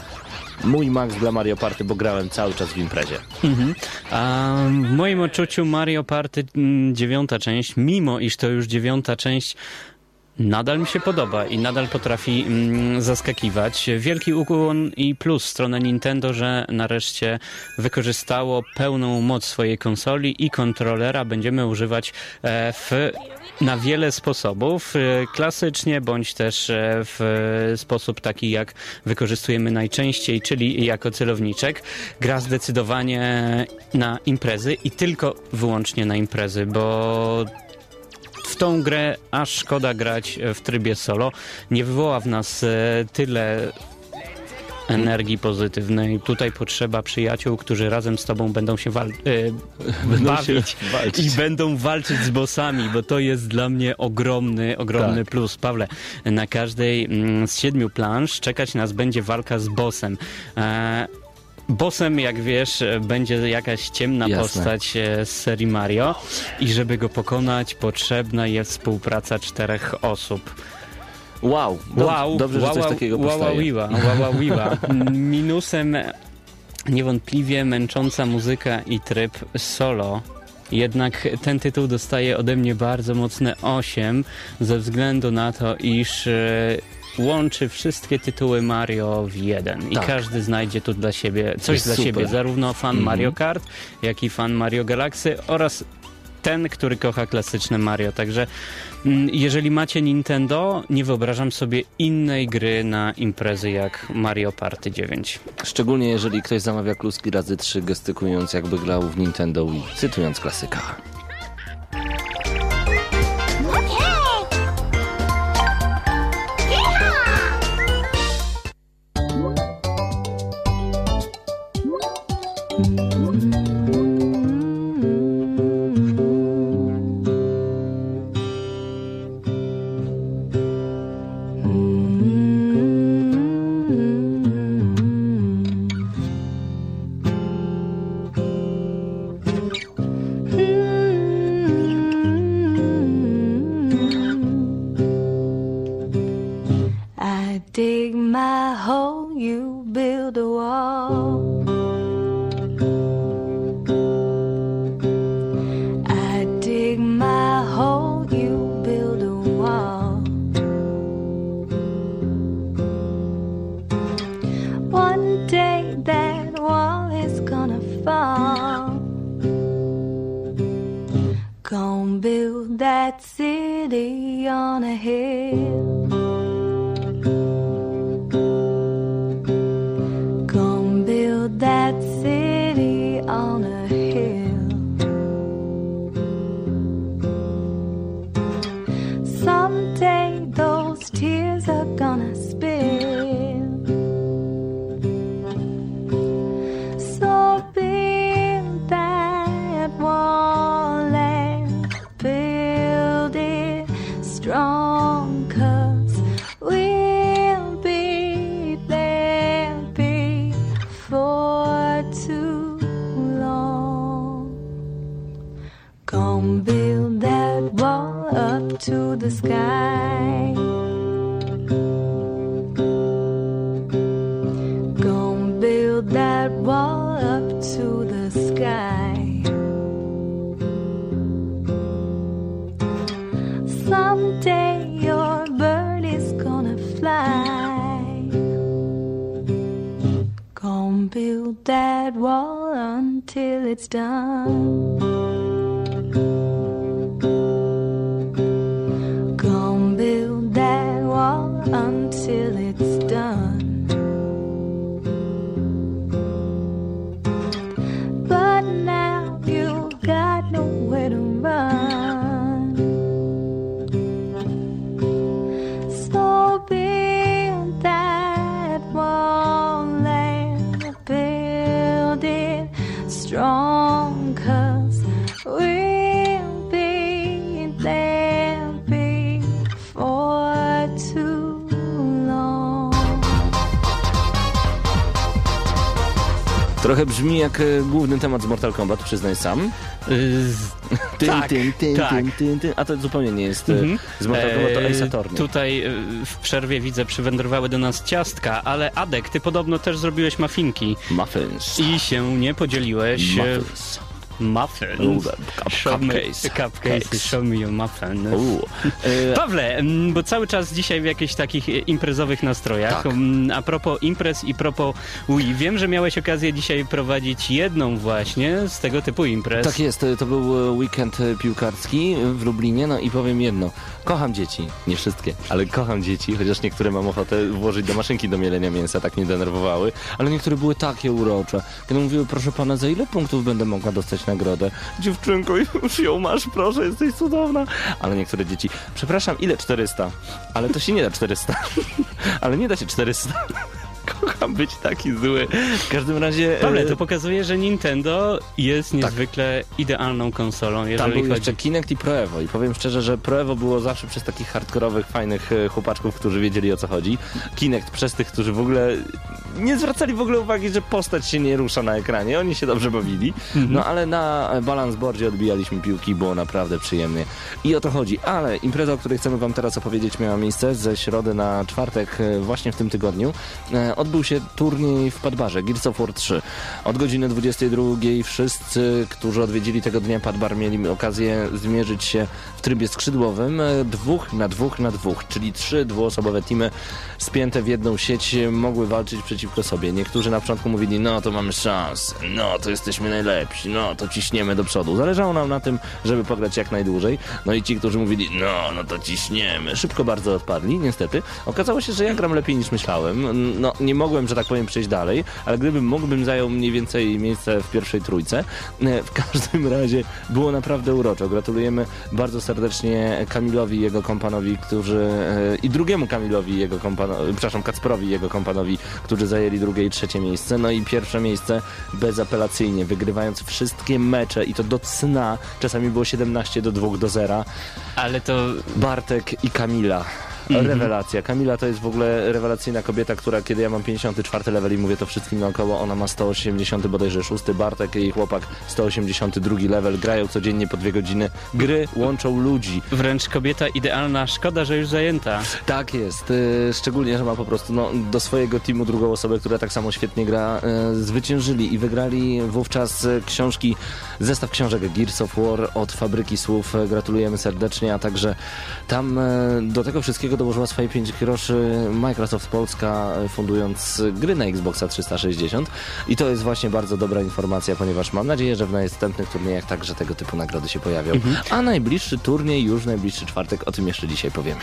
mój max dla Mario Party, bo grałem cały czas w imprezie. Mhm. A w moim odczuciu Mario Party mm, dziewiąta część, mimo iż to już dziewiąta część, nadal mi się podoba i nadal potrafi mm, zaskakiwać. Wielki ukłon i plus stronę Nintendo, że nareszcie wykorzystało pełną moc swojej konsoli i kontrolera będziemy używać e, w na wiele sposobów, e, klasycznie bądź też e, w sposób taki, jak wykorzystujemy najczęściej, czyli jako celowniczek. Gra zdecydowanie na imprezy i tylko wyłącznie na imprezy, bo w tą grę aż szkoda grać w trybie solo. Nie wywoła w nas e, tyle energii pozytywnej. Tutaj potrzeba przyjaciół, którzy razem z tobą będą się wal- e, Będą bawić się walczyć. i będą walczyć z bossami, bo to jest dla mnie ogromny, ogromny Tak. plus. Pawle, na każdej mm, z siedmiu plansz czekać nas będzie walka z bossem. E, Bossem, jak wiesz, będzie jakaś ciemna Jasne. postać e, z serii Mario i żeby go pokonać potrzebna jest współpraca czterech osób. Wow, dobrze, Wow, dobrze że wow, coś wow, takiego wow, powstaje. wow, wow, wiła. Minusem niewątpliwie męcząca muzyka i tryb solo. Jednak ten tytuł dostaje ode mnie bardzo mocne 8 ze względu na to, iż e, łączy wszystkie tytuły Mario w jeden i Tak. każdy znajdzie tu dla siebie coś dla super. siebie, zarówno fan Mhm. Mario Kart, jak i fan Mario Galaxy oraz ten, który kocha klasyczne Mario. Także mm, jeżeli macie Nintendo, nie wyobrażam sobie innej gry na imprezy jak Mario Party 9. Szczególnie jeżeli ktoś zamawia kluski razy trzy, gestykując jakby grał w Nintendo Wii, cytując klasyka. Jak e, główny temat z Mortal Kombat, przyznaj sam. Tyn, tak, tyn, tyn, tak. tyn. A to zupełnie nie jest e, Mhm. z Mortal Kombat, to Eee, Ace Attorney. Tutaj e, w przerwie widzę, przywędrowały do nas ciastka, ale Adek, ty podobno też zrobiłeś mafinki Muffins. i się nie podzieliłeś. e, Muffins. Muffins. Cup- Show me- cupcakes. Cupcakes. Cakes. Show me your muffin. E, Pawle, bo cały czas dzisiaj w jakichś takich e, imprezowych nastrojach. Tak. A propos imprez i propos Wii, wiem, że miałeś okazję dzisiaj prowadzić jedną właśnie z tego typu imprez. Tak jest, to był e, weekend e, piłkarski w Lublinie, no i powiem jedno, kocham dzieci, nie wszystkie, ale kocham dzieci, chociaż niektóre mam ochotę włożyć do maszynki do mielenia mięsa, tak mnie denerwowały, ale niektóre były takie urocze, kiedy mówiły, proszę pana, za ile punktów będę mogła dostać nagrodę? Dziewczynko, już ją masz, proszę, jesteś cudowna. Ale niektóre dzieci, przepraszam, ile 400? Ale to się nie da 400, ale nie da się 400. Kocham być taki zły. W każdym razie... Pawle, e, to pokazuje, że Nintendo jest niezwykle idealną konsolą, Tam jeżeli był chodzi... jeszcze Kinect i Pro Evo i powiem szczerze, że Pro Evo było zawsze przez takich hardkorowych, fajnych e, chłopaczków, którzy wiedzieli o co chodzi. Kinect przez tych, którzy w ogóle nie zwracali w ogóle uwagi, że postać się nie rusza na ekranie. Oni się dobrze bawili. No ale na balance boardzie odbijaliśmy piłki, było naprawdę przyjemnie. I o to chodzi. Ale impreza, o której chcemy wam teraz opowiedzieć, miała miejsce ze środy na czwartek e, właśnie w tym tygodniu. Odbył się turniej w Padbarze, Gears of War 3. Od godziny 22 wszyscy, którzy odwiedzili tego dnia Padbar, mieli okazję zmierzyć się w trybie skrzydłowym dwóch na dwóch na dwóch, czyli trzy dwuosobowe teamy spięte w jedną sieć mogły walczyć przeciwko sobie. Niektórzy na początku mówili, no to mamy szansę, no to jesteśmy najlepsi, no to ciśniemy do przodu. Zależało nam na tym, żeby pograć jak najdłużej. No i ci, którzy mówili, no, no to ciśniemy, szybko bardzo odpadli, niestety. Okazało się, że ja gram lepiej niż myślałem. No, nie mogłem, że tak powiem, przejść dalej, ale gdybym mógł, bym zajął mniej więcej miejsce w pierwszej trójce. E, W każdym razie było naprawdę uroczo. Gratulujemy bardzo serdecznie Kamilowi i jego kompanowi, którzy e, i drugiemu Kamilowi i jego kompanowi, przepraszam, Kacprowi i jego kompanowi, którzy zajęli drugie i trzecie miejsce. No i pierwsze miejsce bezapelacyjnie, wygrywając wszystkie mecze i to do cna. Czasami było 17 do 2 do 0. Ale to Bartek i Kamila. Rewelacja. Kamila to jest w ogóle rewelacyjna kobieta, która kiedy ja mam 54 level i mówię to wszystkim naokoło, ona ma 180 bodajże 6, Bartek i jej chłopak 182 level, grają codziennie po dwie godziny. Gry łączą ludzi. wręcz kobieta idealna, szkoda, że już zajęta. Tak jest, y, szczególnie, że ma po prostu no, do swojego teamu drugą osobę, która tak samo świetnie gra, y, zwyciężyli i wygrali wówczas y, książki, zestaw książek Gears of War od Fabryki Słów. Gratulujemy serdecznie, a także tam do tego wszystkiego dołożyła swoje 5 groszy Microsoft Polska, y, fundując gry na Xboxa 360 i to jest właśnie bardzo dobra informacja, ponieważ mam nadzieję, że w następnych turniejach także tego typu nagrody się pojawią. A najbliższy turniej już najbliższy czwartek, o tym jeszcze dzisiaj powiemy.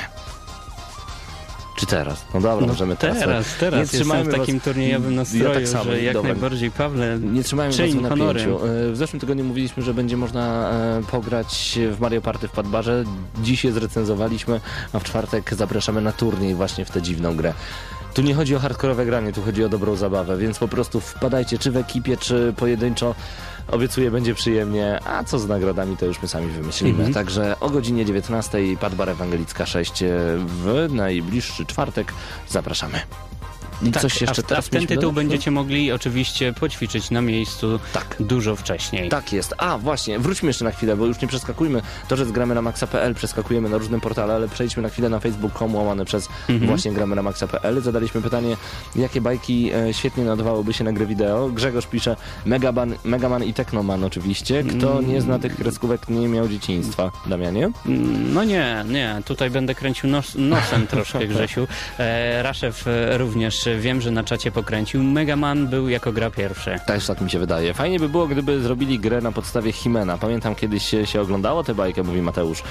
Czy teraz? No dobra, możemy teraz. Teraz, teraz Nie trzymajmy w takim was- turniejowym nastroju, ja tak samo, że jak dobra. najbardziej, Pawle, Nie trzymajmy czyń was w honory. napięciu. E, W zeszłym tygodniu mówiliśmy, że będzie można e, pograć w Mario Party w Padbarze. Dziś je zrecenzowaliśmy, a w czwartek zapraszamy na turniej właśnie w tę dziwną grę. Tu nie chodzi o hardkorowe granie, tu chodzi o dobrą zabawę, więc po prostu wpadajcie czy w ekipie, czy pojedynczo. Obiecuję, będzie przyjemnie, a co z nagrodami, to już my sami wymyślimy. Mhm. Także o godzinie 19 Padbar Ewangelicka 6 w najbliższy czwartek zapraszamy. I Tak, coś jeszcze a, a teraz w ten tytuł dodać? będziecie mogli oczywiście poćwiczyć na miejscu Tak. dużo wcześniej. Tak jest. A właśnie, wróćmy jeszcze na chwilę, bo już nie przeskakujmy. To, że zgramy na maxa.pl, przeskakujemy na różne portale, ale przejdźmy na chwilę na facebook.com łamane przez właśnie gramy na maxa.pl. Zadaliśmy pytanie, jakie bajki e, świetnie nadawałyby się na gry wideo. Grzegorz pisze Megaman, Megaman i Technoman oczywiście. Kto nie zna tych kreskówek, nie miał dzieciństwa. Damianie? Mm, No nie, nie, tutaj będę kręcił nos, nosem troszkę, Grzesiu. E, Raszew e, również wiem, że na czacie pokręcił. Mega Man był jako gra pierwszy. Też tak mi się wydaje. Fajnie by było, gdyby zrobili grę na podstawie Himena. Pamiętam kiedyś się, się oglądało tę bajkę, mówi Mateusz.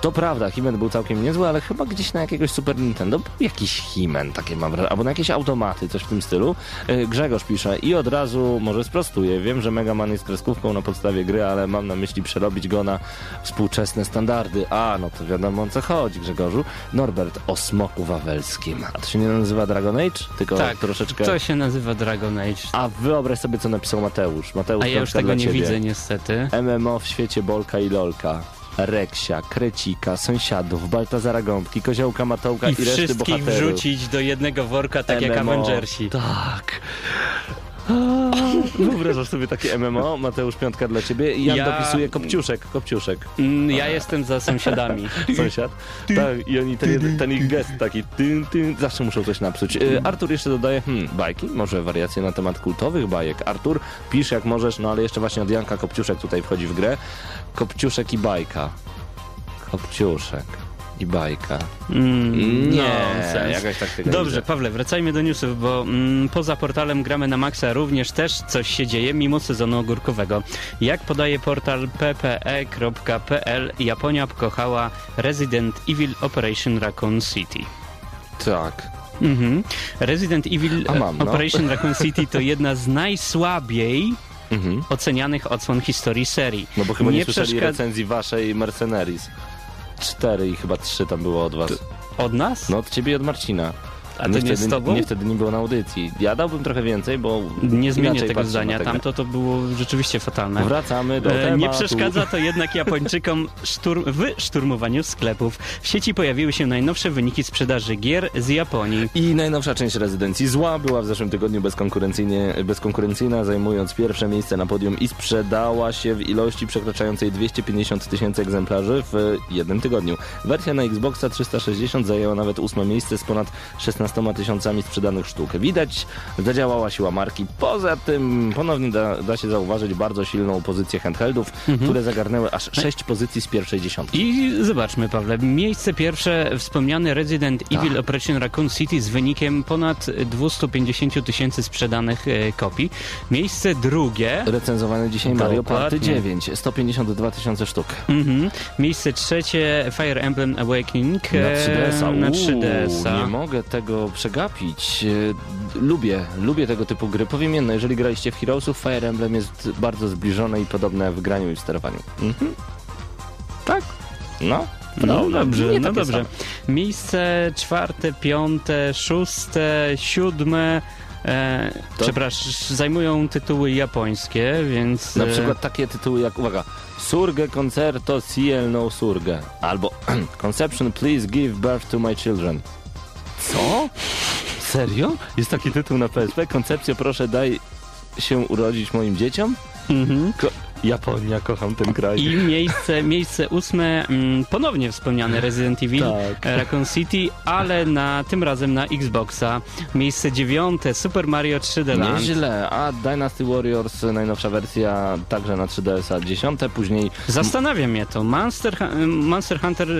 To prawda, Himen był całkiem niezły, ale chyba gdzieś na jakiegoś Super Nintendo był jakiś Himen, takie mam wrażenie, albo na jakieś automaty, coś w tym stylu. Yy, Grzegorz pisze i od razu może sprostuję. Wiem, że Mega Man jest kreskówką na podstawie gry, ale mam na myśli przerobić go na współczesne standardy. A, no to wiadomo o co chodzi, Grzegorzu. Norbert o smoku wawelskim. A to się nie nazywa Dragon Age? Tylko Tak, troszeczkę... to się nazywa Dragon Age. A wyobraź sobie, co napisał Mateusz. Mateusz A ja już tego nie ciebie. widzę niestety. MMO w świecie Bolka i Lolka. Reksia, Krecika, sąsiadów, Baltazara Gąbki, Koziołka Matołka i, I reszty wszystkich bohaterów. wrzucić do jednego worka, tak jak MMO. Avengersi. Tak. Wyobrażasz sobie takie MMO? Mateusz Piątka dla ciebie. I Jan Ja- dopisuje Kopciuszek, Kopciuszek. Mm, Ja jestem za sąsiadami. Sąsiad. Tak, i oni ten, ten ich gest taki tyn, tyn, zawsze muszą coś napsuć. E, Artur jeszcze dodaje, hmm, bajki, może wariacje na temat kultowych bajek. Artur, pisz jak możesz, no ale jeszcze właśnie od Janka Kopciuszek tutaj wchodzi w grę. Kopciuszek i bajka. Kopciuszek i bajka. Mm, Nie, nonsens. jakaś taktyka. Dobrze. Pawle, wracajmy do newsów, bo mm, poza portalem Gramy na Maxa również też coś się dzieje mimo sezonu ogórkowego. Jak podaje portal ppe.pl, Japonia pokochała Resident Evil Operation Raccoon City. Tak. Mhm. Resident Evil mam, no. Operation Raccoon City to jedna z najsłabiej Mhm. ocenianych odsłon historii serii. No bo chyba nie, Nie słyszeli przeszkad- recenzji waszej Mercenaries. Cztery i chyba trzy tam było od was. Od nas? No od ciebie i od Marcina. A to Mnie nie wtedy, z tobą? Nie, wtedy nie było na audycji. Ja dałbym trochę więcej, bo Nie zmienię tego zdania. Tamto to było rzeczywiście fatalne. Wracamy do E, tematu. Nie przeszkadza to jednak Japończykom szturm, w szturmowaniu sklepów. W sieci pojawiły się najnowsze wyniki sprzedaży gier z Japonii. I najnowsza część rezydencji zła była w zeszłym tygodniu bezkonkurencyjnie, bezkonkurencyjna, zajmując pierwsze miejsce na podium i sprzedała się w ilości przekraczającej 250 tysięcy egzemplarzy w jednym tygodniu. Wersja na Xboxa 360 zajęła nawet ósme miejsce z ponad 16 11 tysiącami sprzedanych sztuk. Widać, zadziałała siła marki. Poza tym ponownie da, da się zauważyć bardzo silną pozycję handheldów, które zagarnęły aż 6 pozycji z pierwszej dziesiątki. I zobaczmy, Pawle, miejsce pierwsze wspomniany Resident Evil Operation Raccoon City z wynikiem ponad 250 tysięcy sprzedanych e, kopii. Miejsce drugie, Recenzowany dzisiaj Mario Party Dokładnie. 9, 152 tysiące sztuk. mhm. miejsce trzecie Fire Emblem Awakening Na e, 3DS-a. na Uuu, 3DS-a. Nie mogę tego przegapić. E, Lubię, lubię tego typu gry. Powiem jedno, jeżeli graliście w Heroesów, Fire Emblem jest bardzo zbliżone i podobne w graniu i w sterowaniu. Mhm. Tak? No. No Prawda. dobrze, no dobrze. same. Miejsce czwarte, piąte, szóste, siódme. E, To- Przepraszam, zajmują tytuły japońskie, więc. Na e, przykład takie tytuły jak, uwaga, Surge Concerto Ciel no Surge, albo Conception Please Give Birth to My Children. Co? Serio? Jest taki tytuł na PSP? Koncepcja proszę daj się urodzić moim dzieciom? mhm. Ko Japonia, kocham ten kraj. I miejsce, miejsce ósme, mm, ponownie wspomniany Resident Evil, Tak. e, Raccoon City, ale na, tym razem na Xboxa. Miejsce dziewiąte, Super Mario 3D Land. Nieźle, a Dynasty Warriors, najnowsza wersja, także na 3DS-a, dziesiąte, później Zastanawia mnie to. Monster, Hu- Monster Hunter e,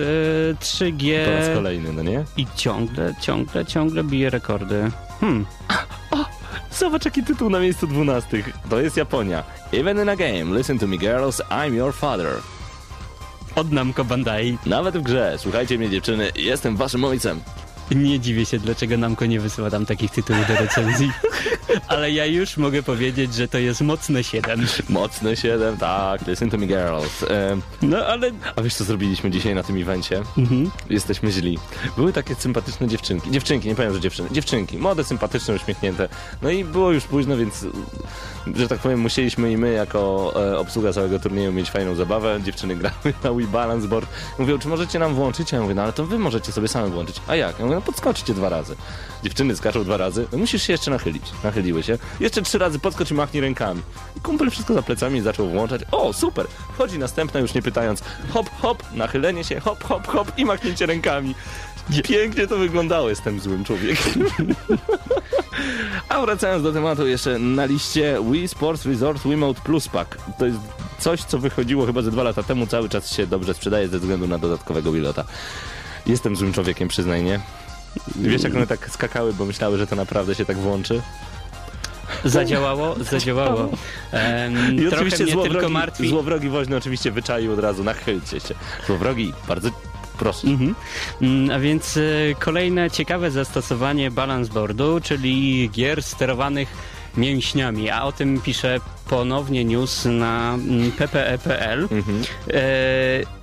3G po raz kolejny, no nie? i ciągle, ciągle, ciągle bije rekordy. Hmm. Zobacz jaki tytuł na miejscu dwunastych. To jest Japonia. Even in a game, listen to me girls, I'm your father. Od Namco Bandai. Nawet w grze, słuchajcie mnie dziewczyny, jestem waszym ojcem. Nie dziwię się, dlaczego Namco nie wysyła tam takich tytułów do recenzji. Ale ja już mogę powiedzieć, że to jest mocne 7. Mocne 7, tak, listen to me girls. No ale... a wiesz co zrobiliśmy dzisiaj na tym evencie? Mhm. Jesteśmy źli. Były takie sympatyczne dziewczynki. Dziewczynki, nie powiem, że dziewczyny. Dziewczynki. Młode, sympatyczne, uśmiechnięte. No i było już późno, więc że tak powiem, musieliśmy i my jako e, obsługa całego turnieju mieć fajną zabawę. Dziewczyny grały na Wii Balance Board. Mówią, czy możecie nam włączyć? Ja mówię, no ale to wy możecie sobie same włączyć. A jak? Ja mówię, no podskoczcie dwa razy. Dziewczyny skaczą dwa razy. No musisz się jeszcze nachylić. Nachyliły się. Jeszcze trzy razy podskocz i machnij rękami. I kumpel wszystko za plecami zaczął włączać. O, super! Wchodzi następna już nie pytając. Hop, hop, nachylenie się, hop, hop, hop i machnięcie rękami. Pięknie to wyglądało, jestem złym człowiekiem. A wracając do tematu, jeszcze na liście Wii Sports Resort Wiimote Plus Pack. To jest coś, co wychodziło chyba ze dwa lata temu, cały czas się dobrze sprzedaje ze względu na dodatkowego Wilota. Jestem złym człowiekiem, przyznaj, nie? Wiesz, jak one tak skakały, bo myślały, że to naprawdę się tak włączy? Zadziałało, zadziałało. Em, I trochę oczywiście mnie tylko złowrogi, martwi... złowrogi woźny oczywiście wyczaił od razu, nachylcie się. Złowrogi, bardzo proszę. Mhm. Mm, A więc e, kolejne ciekawe zastosowanie balance boardu, czyli gier sterowanych mięśniami, a o tym pisze ponownie news na mm, ppe.pl. Mhm. E,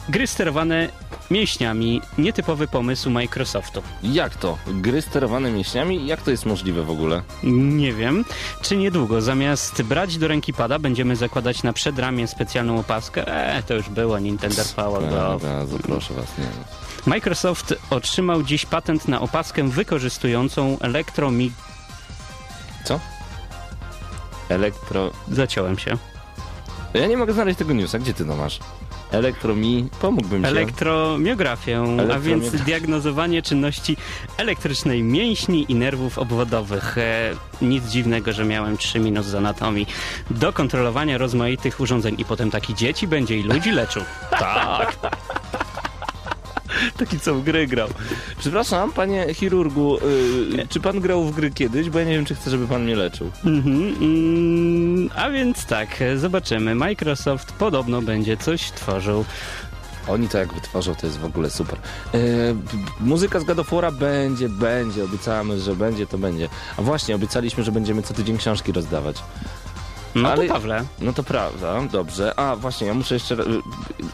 gry sterowane mięśniami, nietypowy pomysł Microsoftu. Jak to? Gry sterowane mięśniami? Jak to jest możliwe w ogóle? Nie wiem, czy niedługo zamiast brać do ręki pada będziemy zakładać na przedramię specjalną opaskę. E, to już było, Nintendo Power Glove. Bardzo proszę was, nie. Microsoft otrzymał dziś patent na opaskę wykorzystującą elektromi... Co? Elektro... Zaciąłem się. Ja nie mogę znaleźć tego newsa. Gdzie ty to masz? Elektromi... Pomógłbym ci. Elektromiografię, a więc diagnozowanie czynności elektrycznej mięśni i nerwów obwodowych. E, nic dziwnego, że miałem 3 minut z anatomii. Do kontrolowania rozmaitych urządzeń i potem taki dzieci będzie i ludzi leczył. Tak. Taki co w gry grał. Przepraszam, panie chirurgu, y, czy pan grał w gry kiedyś? Bo ja nie wiem, czy chcę, żeby pan mnie leczył. Mhm, mm, a więc tak, zobaczymy. Microsoft podobno będzie coś tworzył. Oni to jak wytworzą, to jest w ogóle super. E, muzyka z God of War'a będzie, będzie. Obiecamy, że będzie, to będzie. A właśnie, obiecaliśmy, że będziemy co tydzień książki rozdawać. No Ale- to Pawle. No to prawda, dobrze. A właśnie, ja muszę jeszcze... y,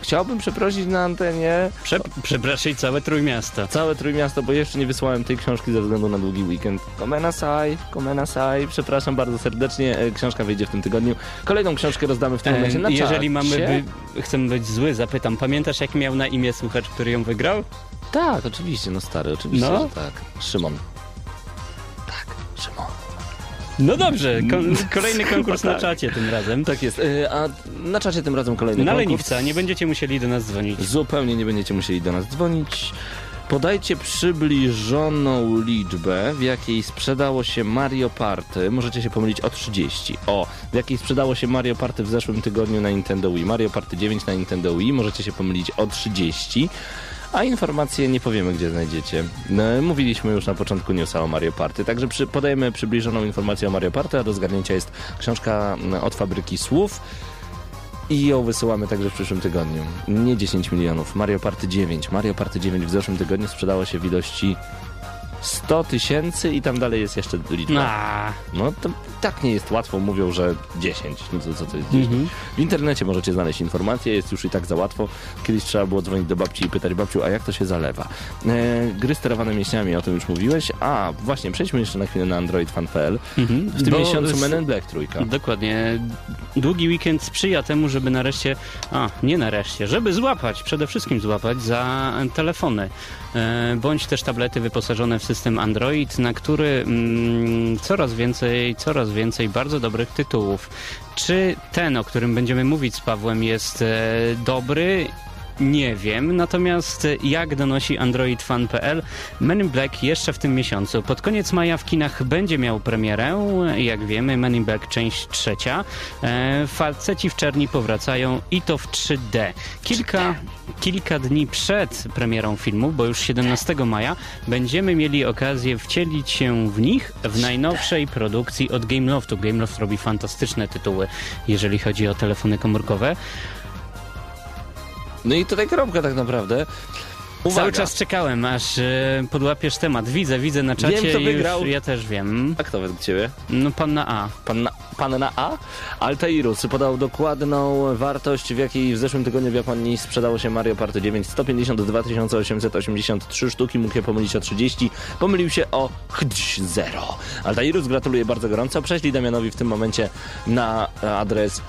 Chciałbym przeprosić na antenie Prze przepraszaj całe Trójmiasto. całe Trójmiasto, bo jeszcze nie wysłałem tej książki ze względu na długi weekend. Komena Sai, Komena Sai, przepraszam bardzo serdecznie, e, książka wyjdzie w tym tygodniu. Kolejną książkę rozdamy w tym momencie na E, Jeżeli czacie. mamy by, chcemy być zły, zapytam, pamiętasz jak miał na imię słuchacz, który ją wygrał? Tak, oczywiście, no stary, oczywiście, No. tak. Szymon. Tak, Szymon. No dobrze, kon kolejny konkurs na tak. czacie tym razem. Tak jest, e, a na czacie tym razem kolejny Na konkurs. leniwca, nie będziecie musieli do nas dzwonić. Zupełnie nie będziecie musieli do nas dzwonić. Podajcie przybliżoną liczbę, w jakiej sprzedało się Mario Party. Możecie się pomylić o 30. O, w jakiej sprzedało się Mario Party w zeszłym tygodniu na Nintendo Wii. Mario Party 9 na Nintendo Wii. Możecie się pomylić o 30. A informacje nie powiemy, gdzie znajdziecie. No, mówiliśmy już na początku newsa o Mario Party, także przy, podajemy przybliżoną informację o Mario Party, a do zgarnięcia jest książka mm, od fabryki słów. I ją wysyłamy także w przyszłym tygodniu. Nie 10 milionów. Mario Party 9. Mario Party 9 w zeszłym tygodniu sprzedało się w ilości 100 tysięcy i tam dalej jest jeszcze liczba. A, No to tak nie jest łatwo, mówią, że 10. No to co to jest 10? W internecie możecie znaleźć informacje, jest już i tak za łatwo. Kiedyś trzeba było dzwonić do babci i pytać babciu, a jak to się zalewa? E, gry sterowane mięśniami, o tym już mówiłeś. A, właśnie, przejdźmy jeszcze na chwilę na androidfan.pl. mhm. W tym Bo miesiącu z- Men in Black trójka. Dokładnie. Długi weekend sprzyja temu, żeby nareszcie, a nie nareszcie, żeby złapać, przede wszystkim złapać za telefony, bądź też tablety wyposażone w system Android, na który mm, coraz więcej, coraz więcej bardzo dobrych tytułów. Czy ten, o którym będziemy mówić z Pawłem, jest e, dobry? Nie wiem, natomiast jak donosi AndroidFan.pl, Men in Black jeszcze w tym miesiącu. Pod koniec maja w kinach będzie miał premierę, jak wiemy, Men in Black część trzecia. E, faceci w czerni powracają i to w 3D. Kilka, kilka dni przed premierą filmu, bo już 17 maja, będziemy mieli okazję wcielić się w nich w najnowszej produkcji od Gameloftu. Gameloft robi fantastyczne tytuły, jeżeli chodzi o telefony komórkowe. No i tutaj kropka tak naprawdę. Uwaga. Cały czas czekałem, aż e, podłapiesz temat. Widzę, widzę na czacie. Wiem, kto już wygrał. Ja też wiem. A kto według ciebie? No pan na A. Pan na, pan na A? Altairus podał dokładną wartość, w jakiej w zeszłym tygodniu w Japonii sprzedało się Mario Party 9. 152 883 sztuki, mógł się pomylić o 30. Pomylił się o 0. Altairus gratuluję bardzo gorąco. Prześlij Damianowi w tym momencie na adres...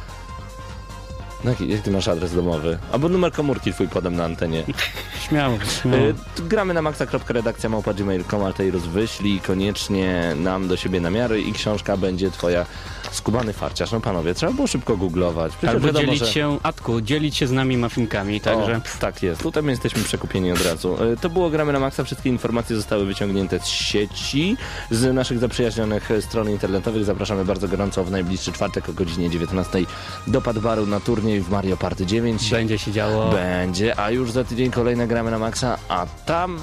No, jak ty masz adres domowy? Albo numer komórki twój podam na antenie. Śmiało, śmiało. Y, gramy na maxa.redakcja małpa.gmail.com Altairus wyślij koniecznie nam do siebie namiary i książka będzie twoja skubany farciarz. No panowie, trzeba było szybko googlować. Przecież Albo wiadomo, dzielić że... się, Atku, dzielić się z nami mafinkami, także... O, tak jest. Tutaj my jesteśmy przekupieni od razu. Y, To było Gramy na Maxa. Wszystkie informacje zostały wyciągnięte z sieci, z naszych zaprzyjaźnionych stron internetowych. Zapraszamy bardzo gorąco w najbliższy czwartek o godzinie 19 do Padbaru na turniej w Mario Party 9. Będzie się działo. Będzie, a już za tydzień kolejne gramy na maksa, a tam.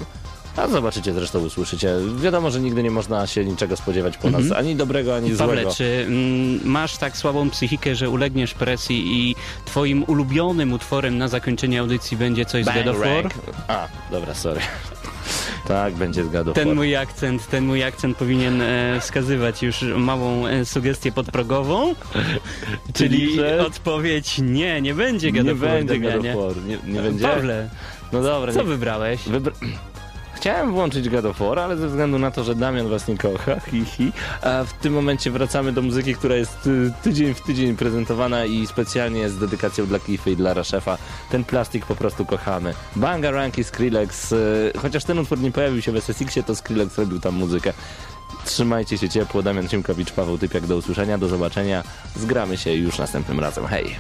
A zobaczycie zresztą, usłyszycie. Wiadomo, że nigdy nie można się niczego spodziewać po nas, ani dobrego, ani Pawle, złego. czy mm, masz tak słabą psychikę, że ulegniesz presji i twoim ulubionym utworem na zakończenie audycji będzie coś z God of War? A, dobra, sorry. tak, będzie z God of Ten mój akcent, ten mój akcent powinien e, wskazywać już małą e, sugestię podprogową, czyli że- odpowiedź nie, nie będzie God Nie będzie God War. Nie, nie będzie? Pawle, No dobra, co nie. wybrałeś? Wybr... Chciałem włączyć God ale ze względu na to, że Damian was nie kocha, hi, hi, a w tym momencie wracamy do muzyki, która jest y, tydzień w tydzień prezentowana i specjalnie z dedykacją dla Cliffa i dla Raszefa. Ten plastik po prostu kochamy. Bangarang i Skrillex, y, chociaż ten utwór nie pojawił się w SSX-ie, to Skrillex robił tam muzykę. Trzymajcie się ciepło, Damian Ciemkowicz, Paweł Typiak, do usłyszenia, do zobaczenia. Zgramy się już następnym razem. Hej!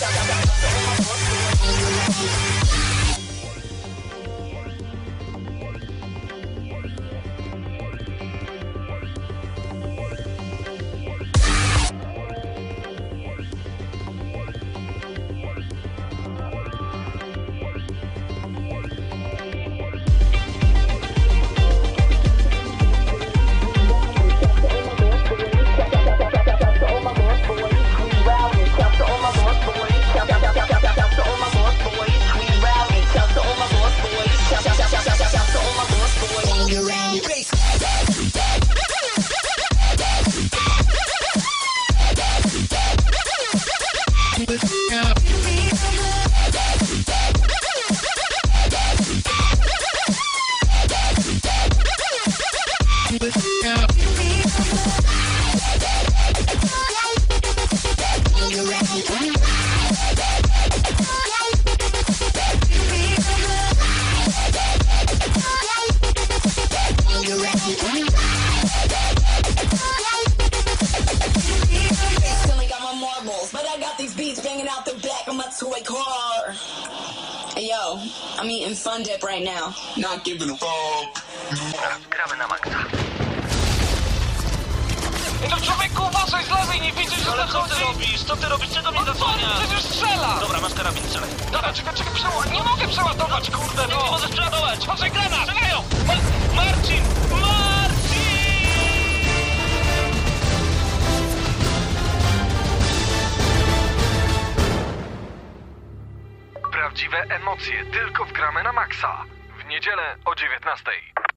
Yeah, yeah.